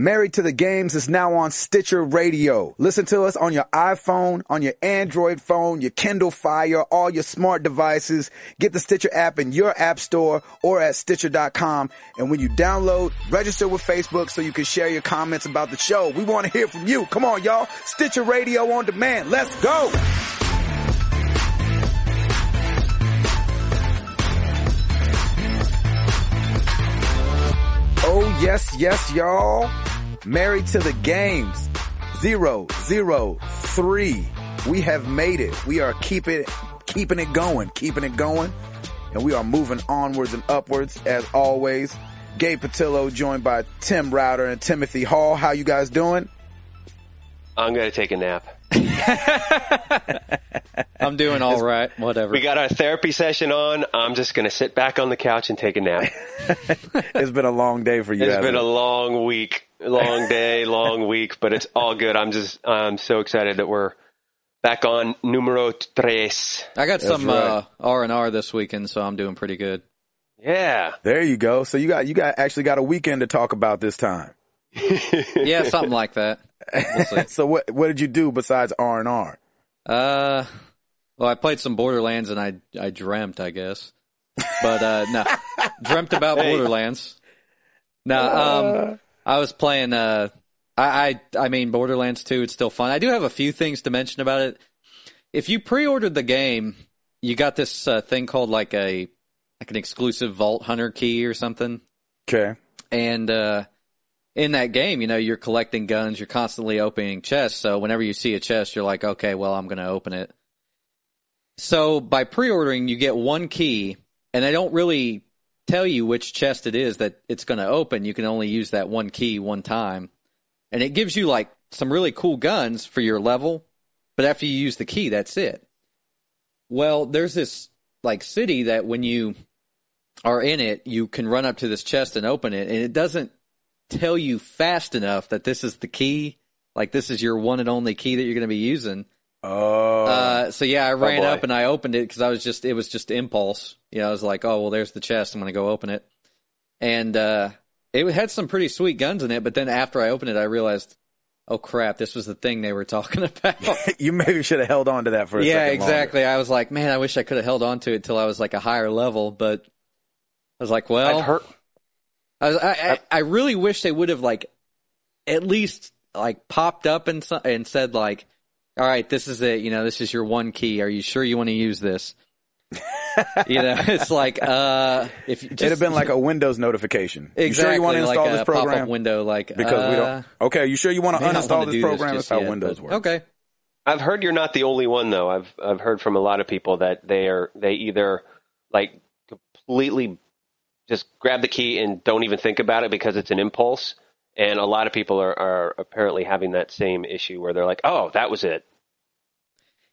Married to the Games is now on Stitcher Radio. Listen to us on your iPhone, on your Android phone, your Kindle Fire, all your smart devices. Get the Stitcher app in your app store or at Stitcher.com. And when you download, register with Facebook so you can share your comments about the show. We want to hear from you. Come on, y'all. Stitcher Radio on demand. Let's go. Oh, yes, yes, y'all. Married to the games. Zero, zero, three. We have made it. We are keeping, keeping it going, keeping it going. And we are moving onwards and upwards as always. Gabe Patillo joined by Tim Router and Timothy Hall. How you guys doing? I'm going to take a nap. I'm doing all right. Whatever. We got our therapy session on. I'm just going to sit back on the couch and take a nap. it's been a long day for you. It's been it? a long week, long day, long week, but it's all good. I'm just, I'm so excited that we're back on numero tres. I got That's some right. uh, R and R this weekend, so I'm doing pretty good. Yeah. There you go. So you got you got actually got a weekend to talk about this time. Yeah, something like that. We'll. So what what did you do besides R and R? Uh, well, I played some Borderlands and I I dreamt, I guess, but uh, no, dreamt about Hey. Borderlands. No, um, I was playing. Uh, I, I I mean Borderlands 2. It's still fun. I do have a few things to mention about it. If you pre-ordered the game, you got this uh, thing called like a like an exclusive Vault Hunter key or something. Okay. And uh, in that game, you know, you're collecting guns, you're constantly opening chests. So whenever you see a chest, you're like, okay, well, I'm going to open it. So by pre-ordering, you get one key, and they don't really tell you which chest it is that it's going to open. You can only use that one key one time, and it gives you like some really cool guns for your level. But after you use the key, that's it. Well, there's this like city that when you are in it, you can run up to this chest and open it, and it doesn't tell you fast enough that this is the key. Like this is your one and only key that you're going to be using. Oh. Uh, so yeah, I ran boy. up and I opened it because I was just it was just impulse. You know, I was like, oh well, there's the chest. I'm going to go open it, and uh, it had some pretty sweet guns in it. But then after I opened it, I realized, oh crap, this was the thing they were talking about. you maybe should have held on to that for a yeah, second. longer. exactly. I was like, man, I wish I could have held on to it till I was like a higher level, but I was like, well, I've heard, I, was, I, I, I really wish they would have like at least like popped up and so- and said like, all right, this is it. You know, this is your one key. Are you sure you want to use this? you know, it's like uh, if just, It'd have been like a Windows notification. exactly you sure you want to like install a this program? pop-up window, like because we uh, don't. Okay, you sure you want to may uninstall wanna this program? just That's how yet, Windows but- works. Okay, I've heard you're not the only one though. I've, I've heard from a lot of people that they are, they either like completely just grab the key and don't even think about it because it's an impulse. And a lot of people are, are apparently having that same issue where they're like, oh, that was it.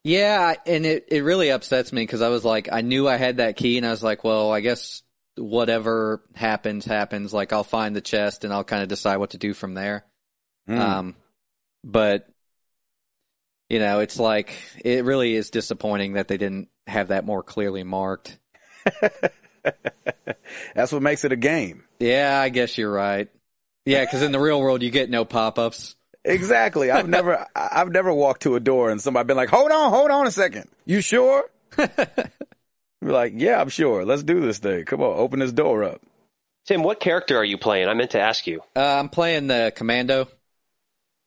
Yeah, and it, it really upsets me because I was like, I knew I had that key, and I was like, well, I guess whatever happens, happens. Like, I'll find the chest and I'll kind of decide what to do from there. Mm. Um, but, you know, it's like, it really is disappointing that they didn't have that more clearly marked. That's what makes it a game. Yeah, I guess you're right. Yeah, because in the real world, you get no pop ups. Exactly. I've never, I- I've never walked to a door and somebody been like, "Hold on, hold on a second. You sure?" We're like, "Yeah, I'm sure. Let's do this thing. Come on, open this door up." Tim, what character are you playing? I meant to ask you. Uh, I'm playing the commando.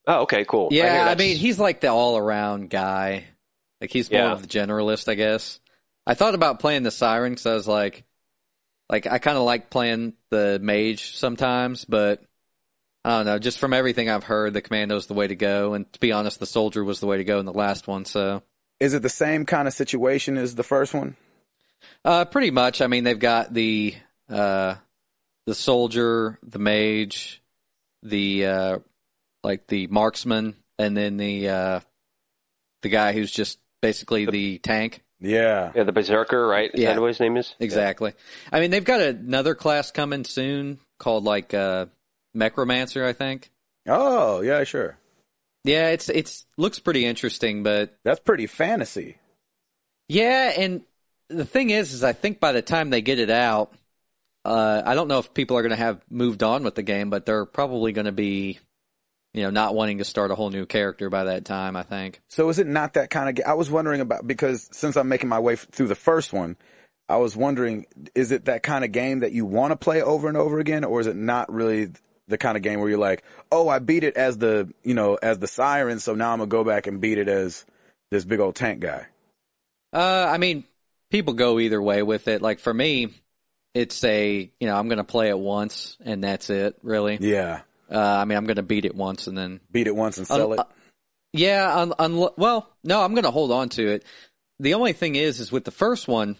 Oh, okay, cool. Yeah, I that's- mean, he's like the all around guy. Like he's more Yeah. of the generalist, I guess. I thought about playing the siren because I was like, like I kind of like playing the mage sometimes, but I don't know. Just from everything I've heard, the commando's is the way to go. And to be honest, the soldier was the way to go in the last one. So, Is it the same kind of situation as the first one? uh, pretty much. I mean, they've got the uh, the soldier, the mage, the uh, like the marksman, and then the uh, the guy who's just basically the tank. Yeah. Yeah, the Berserker, right? Is Yeah. that what his name is? Exactly. I mean, they've got another class coming soon called like uh, Necromancer, I think. Oh, yeah, sure. Yeah, it's it's looks pretty interesting, but That's pretty fantasy. yeah, and the thing is, is I think by the time they get it out, uh, I don't know if people are going to have moved on with the game, but they're probably going to be you know, not wanting to start a whole new character by that time. I think. So is it not that kind of? Ga- I was wondering about because since I'm making my way f- through the first one, I was wondering, is it that kind of game that you want to play over and over again, or is it not really the kind of game where you're like, oh, I beat it as the you know as the siren, so now I'm gonna go back and beat it as this big old tank guy. Uh, I mean, people go either way with it. Like for me, it's a you know I'm gonna play it once and that's it. Really. Yeah, Uh, I mean, I'm gonna beat it once and then beat it once and sell Un- it. Yeah, un- un- well, no, I'm going to hold on to it. The only thing is, is with the first one,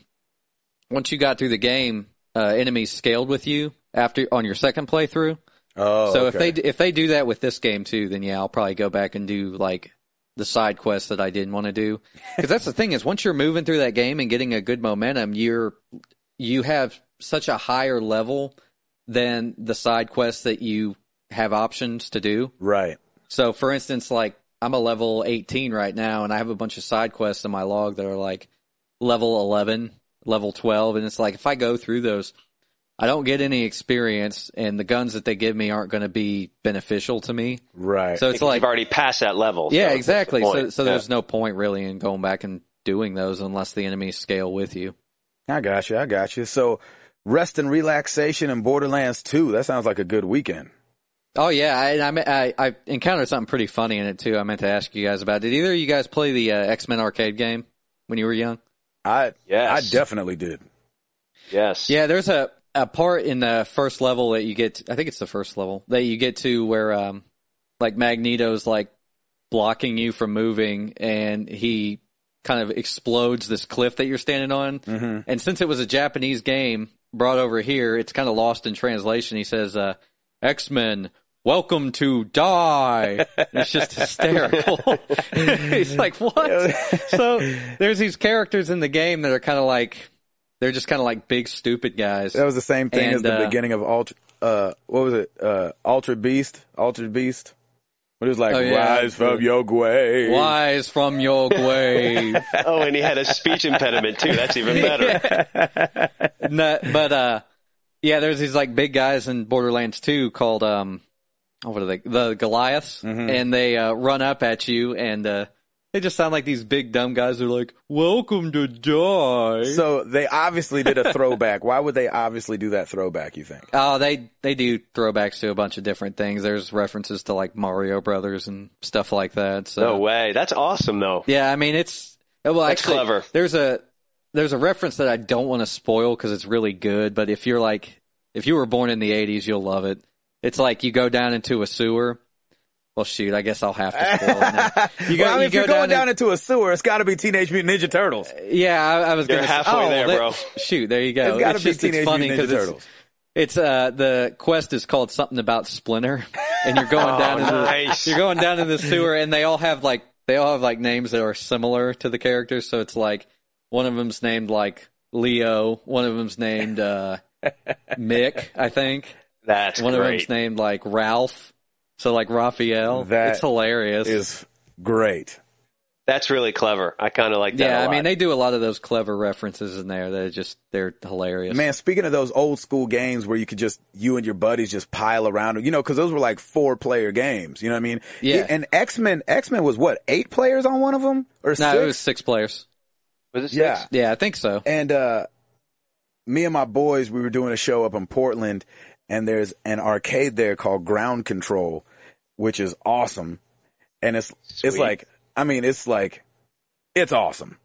once you got through the game, uh, enemies scaled with you after on your second playthrough. Oh, so okay. if they if they do that with this game too, then yeah, I'll probably go back and do like the side quests that I didn't want to do. Because that's the thing is, once you're moving through that game and getting a good momentum, you're you have such a higher level than the side quests that you have options to do. right, So, for instance, like I'm a level 18 right now, and I have a bunch of side quests in my log that are like level 11, level 12, and it's like if I go through those, I don't get any experience, and the guns that they give me aren't going to be beneficial to me. right. So it's Because like, you've already passed that level. so yeah, the exactly. So, so Yeah. there's no point really in going back and doing those unless the enemies scale with you. I got you. I got you. So rest and relaxation in Borderlands 2. That sounds like a good weekend. Oh yeah, I, I I I encountered something pretty funny in it too. I meant to ask you guys about. Did either of you guys play the uh, X Men arcade game when you were young? I Yes. I definitely did. yes. Yeah, there's a, a part in the first level that you get. To, I think it's the first level that you get to where, um, like Magneto's like blocking you from moving, and he kind of explodes this cliff that you're standing on. Mm-hmm. And since it was a Japanese game brought over here, it's kind of lost in translation. He says, uh, "X Men." Welcome to die. It's just hysterical. He's like, what? so there's these characters in the game that are kind of like, they're just kind of like big stupid guys. That was the same thing And, as the uh, beginning of Altered. Uh, what was it? Uh, Altered Beast. Altered Beast. When it was like, Oh, yeah. rise from your grave. Wise from your grave. Oh, and he had a speech impediment too. That's even better. No, but uh, yeah, there's these like big guys in Borderlands 2 called um, oh, what are they? The Goliaths, and they uh, run up at you, and uh, they just sound like these big dumb guys. who are like, "Welcome to die." So they obviously did a throwback. Why would they obviously do that throwback, you think? Oh, they they do throwbacks to a bunch of different things. There's references to like Mario Brothers and stuff like that. So No way. That's awesome though. Yeah, I mean it's well That's actually clever. there's a there's a reference that I don't want to spoil because it's really good. But if you're like if you were born in the '80s, you'll love it. It's like you go down into a sewer. Well, shoot, I guess I'll have to spoil it now. You go, well, I mean, you if go you're going down, in- into a sewer, it's got to be Teenage Mutant Ninja Turtles. yeah, I, I was gonna say- halfway oh, there, that- bro. Shoot, there you go. It's got to It's be just- Teenage funny Mutant Ninja 'cause it's- Turtles. It's uh the quest is called something about Splinter, and you're going down into Oh, nice. you're going down in the sewer, and they all have like they all have like names that are similar to the characters. So it's like one of them's named like Leo, one of them's named uh Mick, I think. That's One of them's named like Ralph. So like Raphael. That it's hilarious. Is great. That's really clever. I kind of like that. yeah, I mean they do a lot of those clever references in there. They're just they're hilarious. Man, speaking of those old school games where you could just, you and your buddies just pile around, you know, cause those were like four player games, you know what I mean? Yeah. And X-Men, X-Men was what, eight players on one of them? Or no, six? it was six players. was it six? yeah. Yeah, I think so. And, uh, me and my boys, we were doing a show up in Portland and there's an arcade there called Ground Control, which is awesome. And it's, it's like, I mean, it's like, it's awesome.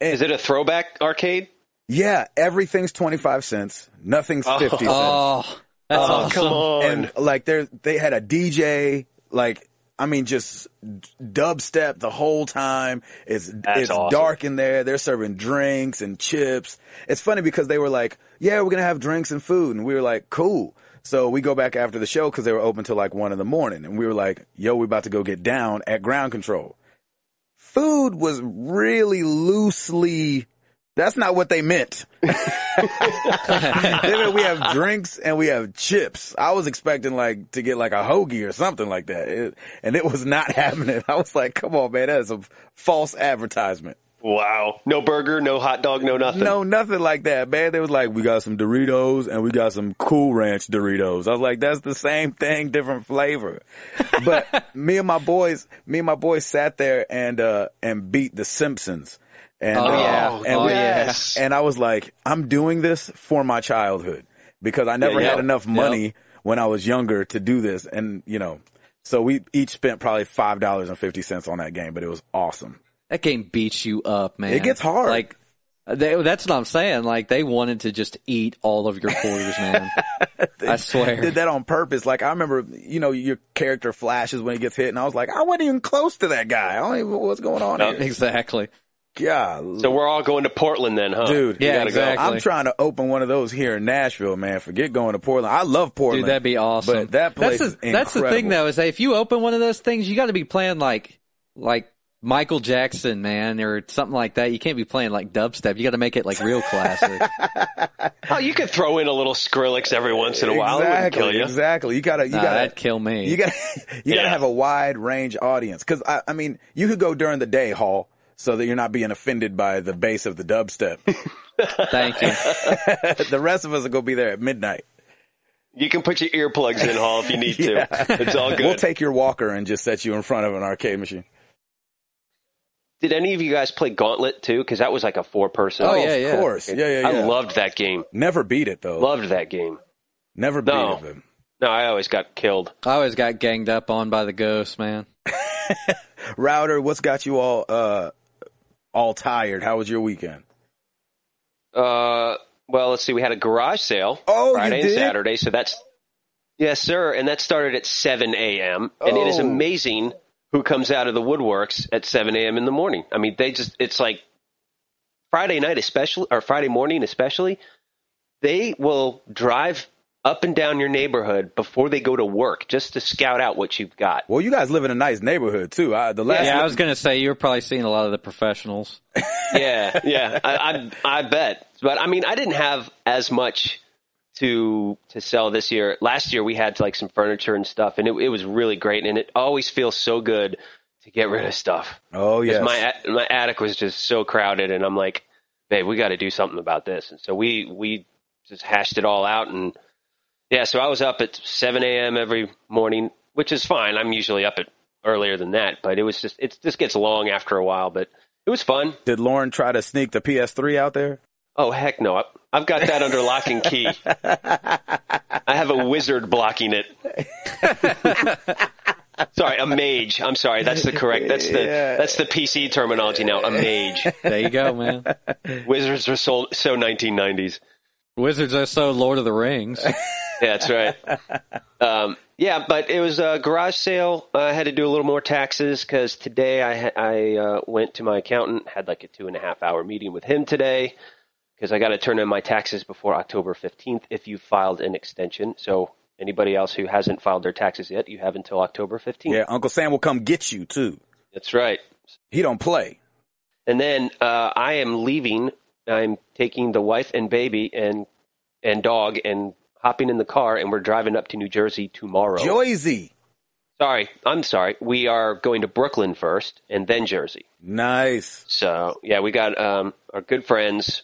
Is it a throwback arcade? Yeah, everything's 25 cents. Nothing's 50 cents. Oh, that's Oh, awesome. come on. and like they they had a DJ like I mean just dubstep the whole time. It's it's awesome. dark in there. They're serving drinks and chips. It's funny because they were like, "Yeah, we're gonna have drinks and food," and we were like, "Cool." So we go back after the show because they were open till like one in the morning, and we were like, "Yo, we're about to go get down at Ground Control." Food was really loosely. That's not what they meant. They meant we have drinks and we have chips. I was expecting like to get like a hoagie or something like that, It- and it was not happening. I was like, "Come on, man, that is a false advertisement." Wow. No burger, no hot dog, no nothing. No, nothing like that, man. They was like, we got some Doritos and we got some Cool Ranch Doritos. I was like, that's the same thing, different flavor. But me and my boys, me and my boys sat there and, uh, and beat the Simpsons. And, Oh, uh, yeah. and, Oh, we- yes. and I was like, I'm doing this for my childhood because I never Yeah, had yeah. enough money when I was younger to do this. And, you know, so we each spent probably $5.50 on that game, but it was awesome. That game beats you up, man. It gets hard. Like they, that's what I'm saying. Like they wanted to just eat all of your quarters, man. I swear. did that on purpose. Like I remember, you know, your character flashes when he gets hit, and I was like, I wasn't even close to that guy. I don't even know what's going on No. here. Exactly. Yeah. So we're all going to Portland then, huh? Dude. You Yeah, gotta go. exactly. I'm trying to open one of those here in Nashville, man. Forget going to Portland. I love Portland. Dude, that'd be awesome. But that place that's the, is that's the thing though, is that if you open one of those things, you got to be playing like like Michael Jackson, man, or something like that. You can't be playing like dubstep. You got to make it like real classic. Oh, you could throw in a little Skrillex every once in a while. Exactly, kill you. exactly. You gotta, you nah, gotta, that'd kill me. you gotta, you gotta have a wide range audience. Cause I, I mean, you could go during the day, Hall, so that you're not being offended by the bass of the dubstep. Thank you. the rest of us are gonna be there at midnight. You can put your earplugs in, Hall, if you need to. It's all good. We'll take your walker and just set you in front of an arcade machine. Did any of you guys play Gauntlet too? Because that was like a four person. Oh, Oh, yeah, of yeah. course. Yeah, yeah, yeah. I loved that game. Never beat it though. Loved that game. Never beat No. it. But No, I always got killed. I always got ganged up on by the ghost, man. Router, what's got you all uh all tired? How was your weekend? Uh, well, let's see. We had a garage sale Oh, you Friday and did? Saturday, so that's yes, sir. And that started at seven a.m. And it is Oh. amazing who comes out of the woodworks at seven a.m. in the morning. I mean, they just—it's like Friday night, especially or Friday morning, especially. They will drive up and down your neighborhood before they go to work just to scout out what you've got. Well, you guys live in a nice neighborhood too. I, the last Yeah, I was gonna say you were probably seeing a lot of the professionals. yeah, yeah, I, I I bet. But I mean, I didn't have as much to to sell this year. Last year we had like some furniture and stuff, and it, it was really great. And it always feels so good to get rid of stuff. Oh yes. My my attic was just so crowded, and I'm like, babe, we got to do something about this. And so we we just hashed it all out, and yeah, so I was up at 7 a.m. every morning, which is fine. I'm usually up at earlier than that, but it was just it just gets long after a while, but. It was fun. Did Lauren try to sneak the PS3 out there? Oh heck no! I- I've got that under lock and key. I have a wizard blocking it. sorry, a mage. I'm sorry. That's the correct. That's the Yeah. that's the PC terminology now. A mage. There you go, man. Wizards are so so 1990s. Wizards are so Lord of the Rings. Yeah, that's right. Um, yeah, but it was a garage sale. I had to do a little more taxes because today I I uh, went to my accountant, had like a two and a half hour meeting with him today because I got to turn in my taxes before October fifteenth if you filed an extension. So anybody else who hasn't filed their taxes yet, you have until October fifteenth. Yeah, Uncle Sam will come get you too. That's right. He don't play. And then uh, I am leaving. I'm taking the wife and baby and and dog and hopping in the car, and we're driving up to New Jersey tomorrow. Joyzy. Sorry, I'm sorry. We are going to Brooklyn first, and then Jersey. Nice. So yeah, we got um, our good friends.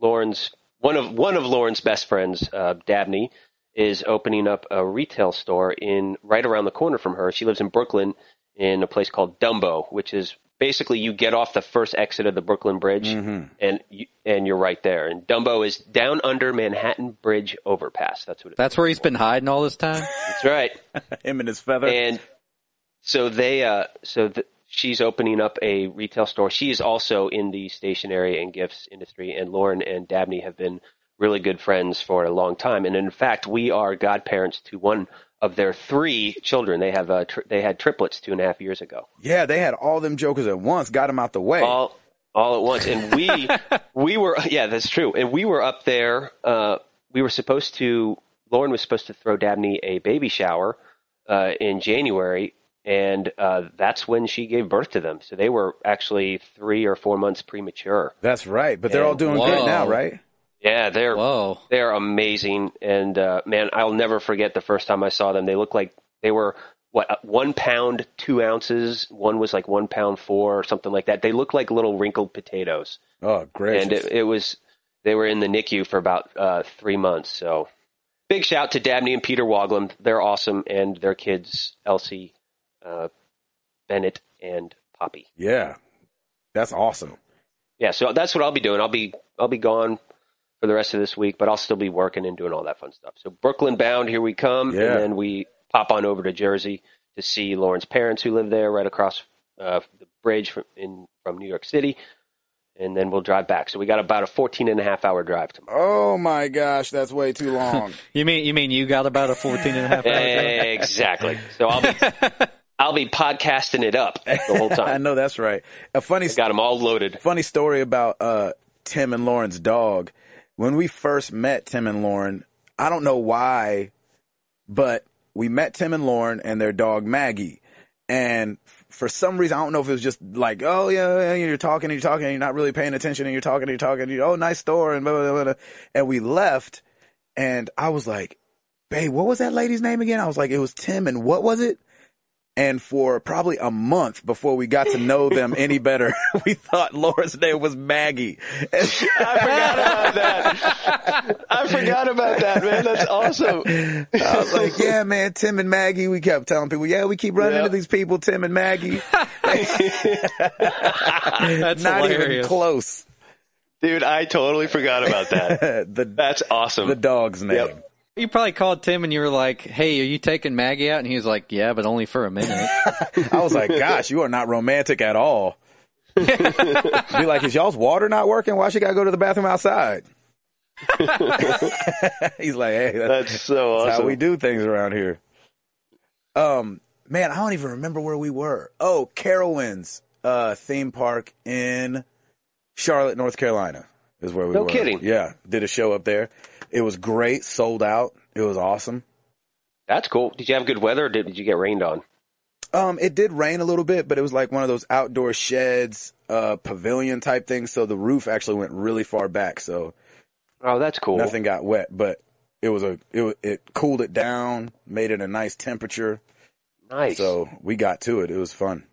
Lauren's one of one of Lauren's best friends, uh, Dabney, is opening up a retail store in right around the corner from her. She lives in Brooklyn in a place called Dumbo, which is basically you get off the first exit of the Brooklyn Bridge, and you, and you're right there. And Dumbo is down under Manhattan Bridge overpass. That's what. It, That's where he's been hiding all this time. that's right. Him and his feather. and so they uh so the, she's opening up a retail store she is also in the stationery and gifts industry and lauren and dabney have been really good friends for a long time and in fact we are godparents to one of their three children they have uh, tri- they had triplets two and a half years ago yeah, they had all them jokers at once. Got them out the way. all all at once and we we were yeah that's true and we were up there uh we were supposed to lauren was supposed to throw dabney a baby shower uh in january and uh that's when she gave birth to them so they were actually three or four months premature That's right. But they're all doing Whoa. great now, right? Yeah they're Whoa. they're amazing and uh man i'll never forget the first time i saw them they looked like they were what one pound two ounces. One was like one pound four or something like that. They look like little wrinkled potatoes, Oh, great. and it, it was they were in the NICU for about uh, three months. So big shout to Dabney and Peter Wogland. They're awesome, and their kids Elsie, uh, Bennett, and Poppy. yeah. That's awesome. Yeah, so that's what I'll be doing. I'll be I'll be gone for the rest of this week, but I'll still be working and doing all that fun stuff. So Brooklyn bound, here we come, Yeah. and then we pop on over to Jersey to see Lauren's parents who live there, right across uh, the bridge from in from New York City, and then we'll drive back. So we got about a 14 and a half hour drive tomorrow. Oh my gosh, that's way too long. You mean you mean you got about a 14 and a half hour drive? exactly. So I'll be I'll be podcasting it up the whole time. I know that's right. A funny Got them all loaded. funny story about uh, Tim and Lauren's dog. When we first met Tim and Lauren, I don't know why, but we met Tim and Lauren and their dog Maggie. And for some reason, I don't know if it was just like, oh yeah, you're talking and you're talking you're not really paying attention and you're talking and you're talking. You're, oh, nice store and blah, blah, blah, blah. And we left and I was like, babe, what was that lady's name again? I was like, it was Tim and what was it? And for probably a month before we got to know them any better, we thought Laura's name was Maggie. I forgot about that. I forgot about that, man. That's awesome. I was like, yeah, man, Tim and Maggie. We kept telling people, yeah, we keep running Yeah. into these people, Tim and Maggie. That's Not even close. Dude, I totally forgot about that. the That's awesome. the dog's name. Yep. You probably called Tim and you were like, "Hey, are you taking Maggie out?" And he was like, "Yeah, but only for a minute." I was like, gosh, you are not romantic at all. Be like, is y'all's water not working? Why she got to go to the bathroom outside? He's like, hey, that's, That's so that's awesome. how we do things around here. Um, man, I don't even remember where we were. Oh, Carowinds uh, theme park in Charlotte, North Carolina is where we No were. kidding. Yeah, did a show up there. It was great, sold out. It was awesome. That's cool. Did you have good weather or did, did you get rained on? Um, it did rain a little bit, but it was like one of those outdoor sheds, uh, pavilion type things. So the roof actually went really far back, so Oh, that's cool. nothing got wet. But it was a it it cooled it down, made it a nice temperature. Nice. So we got to it. It was fun.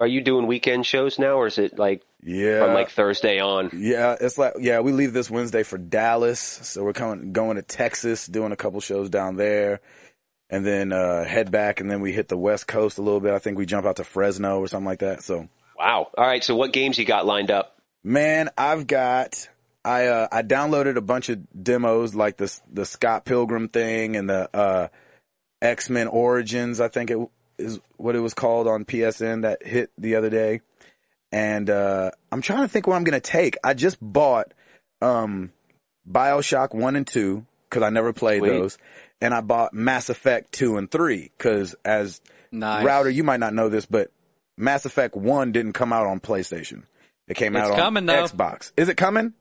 Are you doing weekend shows now or is it like Yeah, from like Thursday on? yeah. It's like yeah, we leave this Wednesday for Dallas, so we're coming going to Texas, doing a couple shows down there. And then uh, head back, and then we hit the West Coast a little bit. I think we jump out to Fresno or something like that. So Wow. All right. So what games you got lined up? Man, I've got I uh I downloaded a bunch of demos like the the Scott Pilgrim thing and the uh X-Men Origins, I think it is what it was called on PSN that hit the other day. And uh I'm trying to think what I'm going to take. I just bought um BioShock 1 and 2 cuz I never played Sweet. those. And I bought Mass Effect 2 and 3 cuz as nice. Router, you might not know this, but Mass Effect 1 didn't come out on PlayStation. It came It's out on coming, though. Xbox. Is it coming?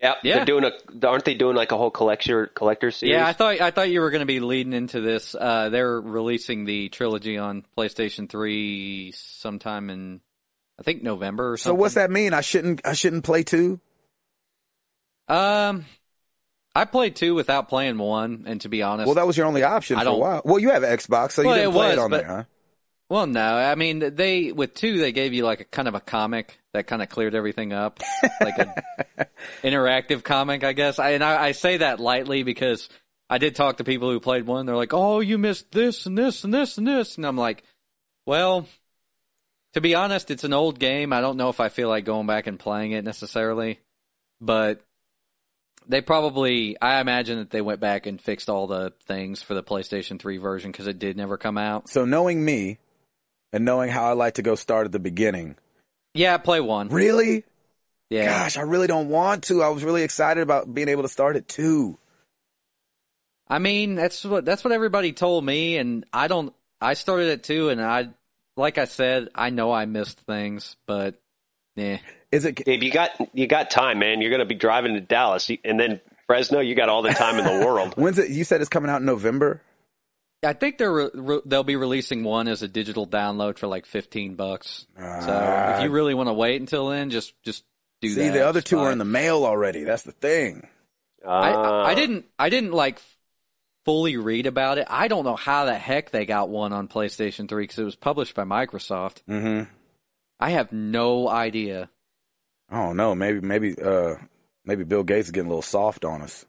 Yeah, Yeah. They're doing a. Aren't they doing like a whole collector collector series? Yeah, I thought I thought you were going to be leading into this. Uh, they're releasing the trilogy on PlayStation 3 sometime in, I think November or something. So what's that mean? I shouldn't I shouldn't play 2? Um, I played two without playing one, and to be honest, Well, that was your only option I for a while. Well, you have Xbox, so you didn't play was, it on but- there, huh? Well, no. I mean, they with two they gave you like a kind of a comic that kind of cleared everything up, like an interactive comic, I guess. I, and I, I say that lightly because I did talk to people who played one. They're like, "Oh, you missed this and this and this and this," and I'm like, "Well, to be honest, it's an old game. I don't know if I feel like going back and playing it necessarily, but." They probably, I imagine that they went back and fixed all the things for the PlayStation 3 version because it did never come out. So knowing me and knowing how I like to go start at the beginning. Yeah, play one. Really? Yeah. Gosh, I really don't want to. I was really excited about being able to start at 2. I mean, that's what that's what everybody told me, and I don't. I started at two, and I, like I said, I know I missed things, but yeah, Is it Gabe, you got you got time, man. You're going to be driving to Dallas, and then Fresno. You got all the time in the world. When's it? You said it's coming out in November. I think they're re- re- they'll be releasing one as a digital download for like fifteen bucks. so if you really want to wait until then, just just do See, that. the other two are in the mail already. That's the thing. I, I Ah. I didn't I didn't like fully read about it. I don't know how the heck they got one on PlayStation 3 because it was published by Microsoft. Mm-hmm. I have no idea. I don't know. Maybe maybe uh maybe Bill Gates is getting a little soft on us.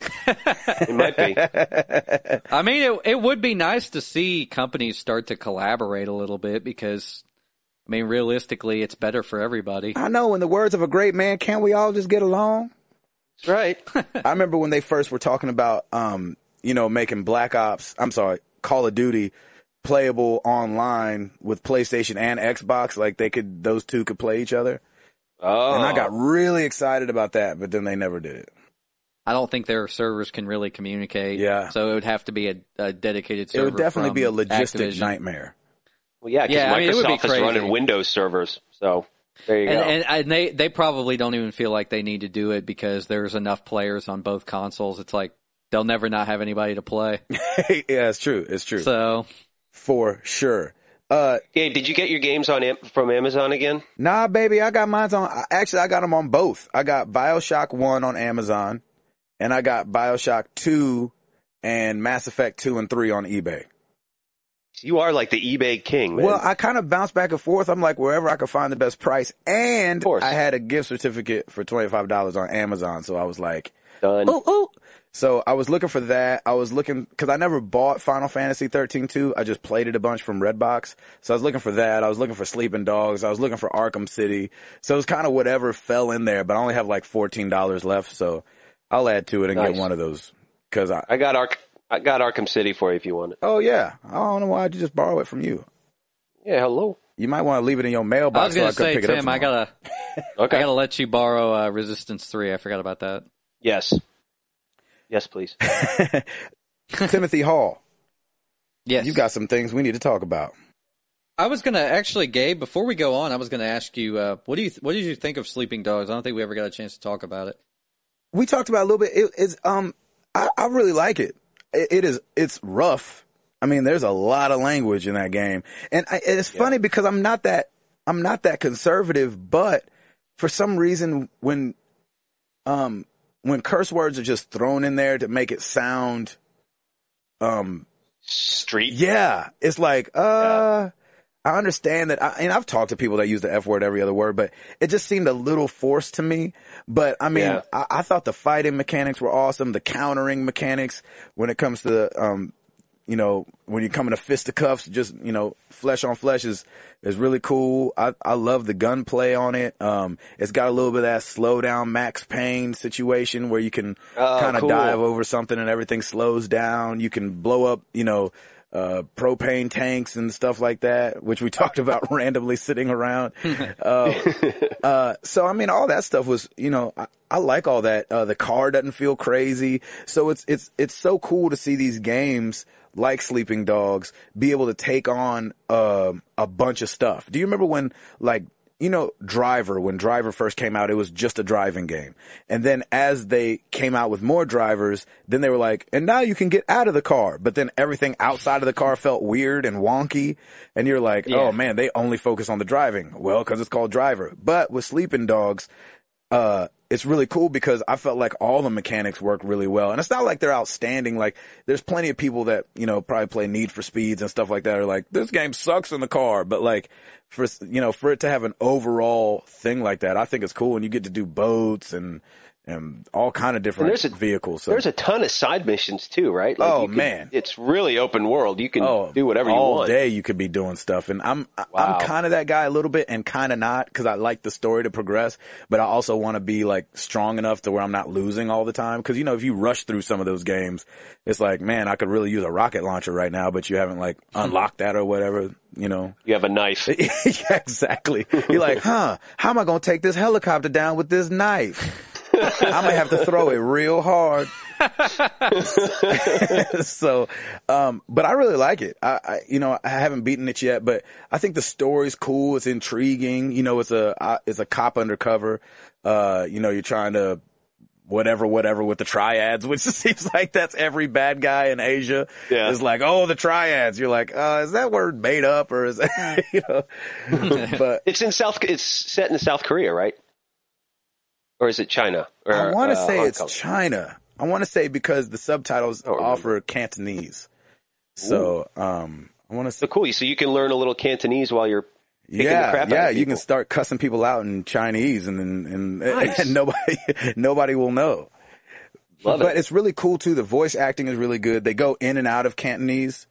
It might be. I mean, it it would be nice to see companies start to collaborate a little bit because, I mean, realistically, it's better for everybody. I know. In the words of a great man, can't we all just get along? That's right. I remember when they first were talking about, um, you know, making Black Ops. I'm sorry, Call of Duty playable online with PlayStation and Xbox. Like they could, those two could play each other. Oh, And I got oh. really excited about that, but then they never did it. I don't think their servers can really communicate. Yeah. So it would have to be a, a dedicated server. It would definitely from be a logistic Activision. nightmare. well, yeah, because Yeah, I mean, it would be Microsoft is running Windows servers. So there you And, go. and, and they, they probably don't even feel like they need to do it because there's enough players on both consoles. It's like they'll never not have anybody to play. yeah, it's true. It's true. So For sure. Uh, Gabe, did you get your games on from Amazon again? nah, baby, I got mine on, actually, I got them on both. I got Bioshock 1 on Amazon and I got Bioshock 2 and Mass Effect 2 and 3 on eBay. You are like the eBay king, man. Well, I kind of bounce back and forth. I'm like wherever I could find the best price. And course. I had a gift certificate for $25 on Amazon. So I was like, Done. ooh, ooh. So I was looking for that. I was looking, cause I never bought Final Fantasy 13 2. I just played it a bunch from Redbox. So I was looking for that. I was looking for Sleeping Dogs. I was looking for Arkham City. So it was kind of whatever fell in there, but I only have like $14 left. So I'll add to it and Nice. get one of those. Cause I, I got Ark. I got Arkham City for you if you want it. oh yeah. I don't know why'd you just borrow it from you. Yeah, hello. You might want to leave it in your mailbox. I was going to so say, could pick it up Tim, I gotta, Okay. I gotta let you borrow uh, Resistance Three. I forgot about that. Yes. Yes, please. Timothy Hall. Yes, You've got some things we need to talk about. I was gonna actually, Gabe. Before we go on, I was gonna ask you, uh, what do you, what did you think of Sleeping Dogs? I don't think we ever got a chance to talk about it. We talked about it a little bit. It, it's um, I, I really like it. it. It is. It's rough. I mean, there's a lot of language in that game, and I, it's funny because I'm not that I'm not that conservative, but for some reason, when um when curse words are just thrown in there to make it sound um Street. Yeah, it's like, uh, I understand that. I, and I've talked to people that use the F word every other word, but it just seemed a little forced to me. But I mean, Yeah. I, I thought the fighting mechanics were awesome. The countering mechanics when it comes to the, um, you know, when you come in a fisticuffs, just, you know, flesh on flesh is, is really cool. I, I love the gunplay on it. Um, it's got a little bit of that slow down Max Payne situation where you can Oh, kind of cool. dive over something and everything slows down. You can blow up, you know, uh, propane tanks and stuff like that, which we talked about randomly sitting around. uh, uh, so I mean, all that stuff was, you know, I, I like all that. Uh, the car doesn't feel crazy. So it's, it's, it's so cool to see these games like Sleeping Dogs be able to take on, um a bunch of stuff. Do you remember when like, you know, Driver, when Driver first came out, it was just a driving game. And then as they came out with more drivers, then they were like, and now you can get out of the car. But then everything outside of the car felt weird and wonky. And you're like, Yeah. oh man, they only focus on the driving. Well, cause it's called Driver. But with Sleeping Dogs, uh, it's really cool because I felt like all the mechanics work really well. And it's not like they're outstanding. Like there's plenty of people that, you know, probably play Need for Speeds and stuff like that are like, this game sucks in the car. But like for, you know, for it to have an overall thing like that, I think it's cool. And you get to do boats and, and all kind of different there's a- vehicles. So. There's a ton of side missions too, right? Oh, you could- man. it's really open world. You can Oh, do whatever you all want. day you could be doing stuff, and I'm Wow. I'm kind of that guy a little bit, and kind of not because I like the story to progress, but I also want to be like strong enough to where I'm not losing all the time. Because you know, if you rush through some of those games, it's like, man, I could really use a rocket launcher right now, but you haven't like hmm. unlocked that or whatever. You know, You have a knife. yeah, exactly. You're like, huh? How am I gonna take this helicopter down with this knife? I might have to throw it real hard. so, um, but I really like it. I, I, you know, I haven't beaten it yet, but I think the story's cool. It's intriguing. You know, it's a, uh, it's a cop undercover. Uh, you know, you're trying to whatever, whatever with the triads, which seems like that's every bad guy in Asia Yeah. is like, oh, the triads. You're like, uh, is that word made up or is that, you know, but It's in South. It's set in South Korea, right? Or is it China? Or, I want to uh, say Hong it's Kong? China. I want to say because the subtitles remember. offer Cantonese. So, um, I want to say, So cool. So you can learn a little Cantonese while you're yeah, out yeah, you can start cussing people out in Chinese and, and, and, Nice. and nobody, nobody will know. Love but it. it's really cool too. The voice acting is really good. They go in and out of Cantonese,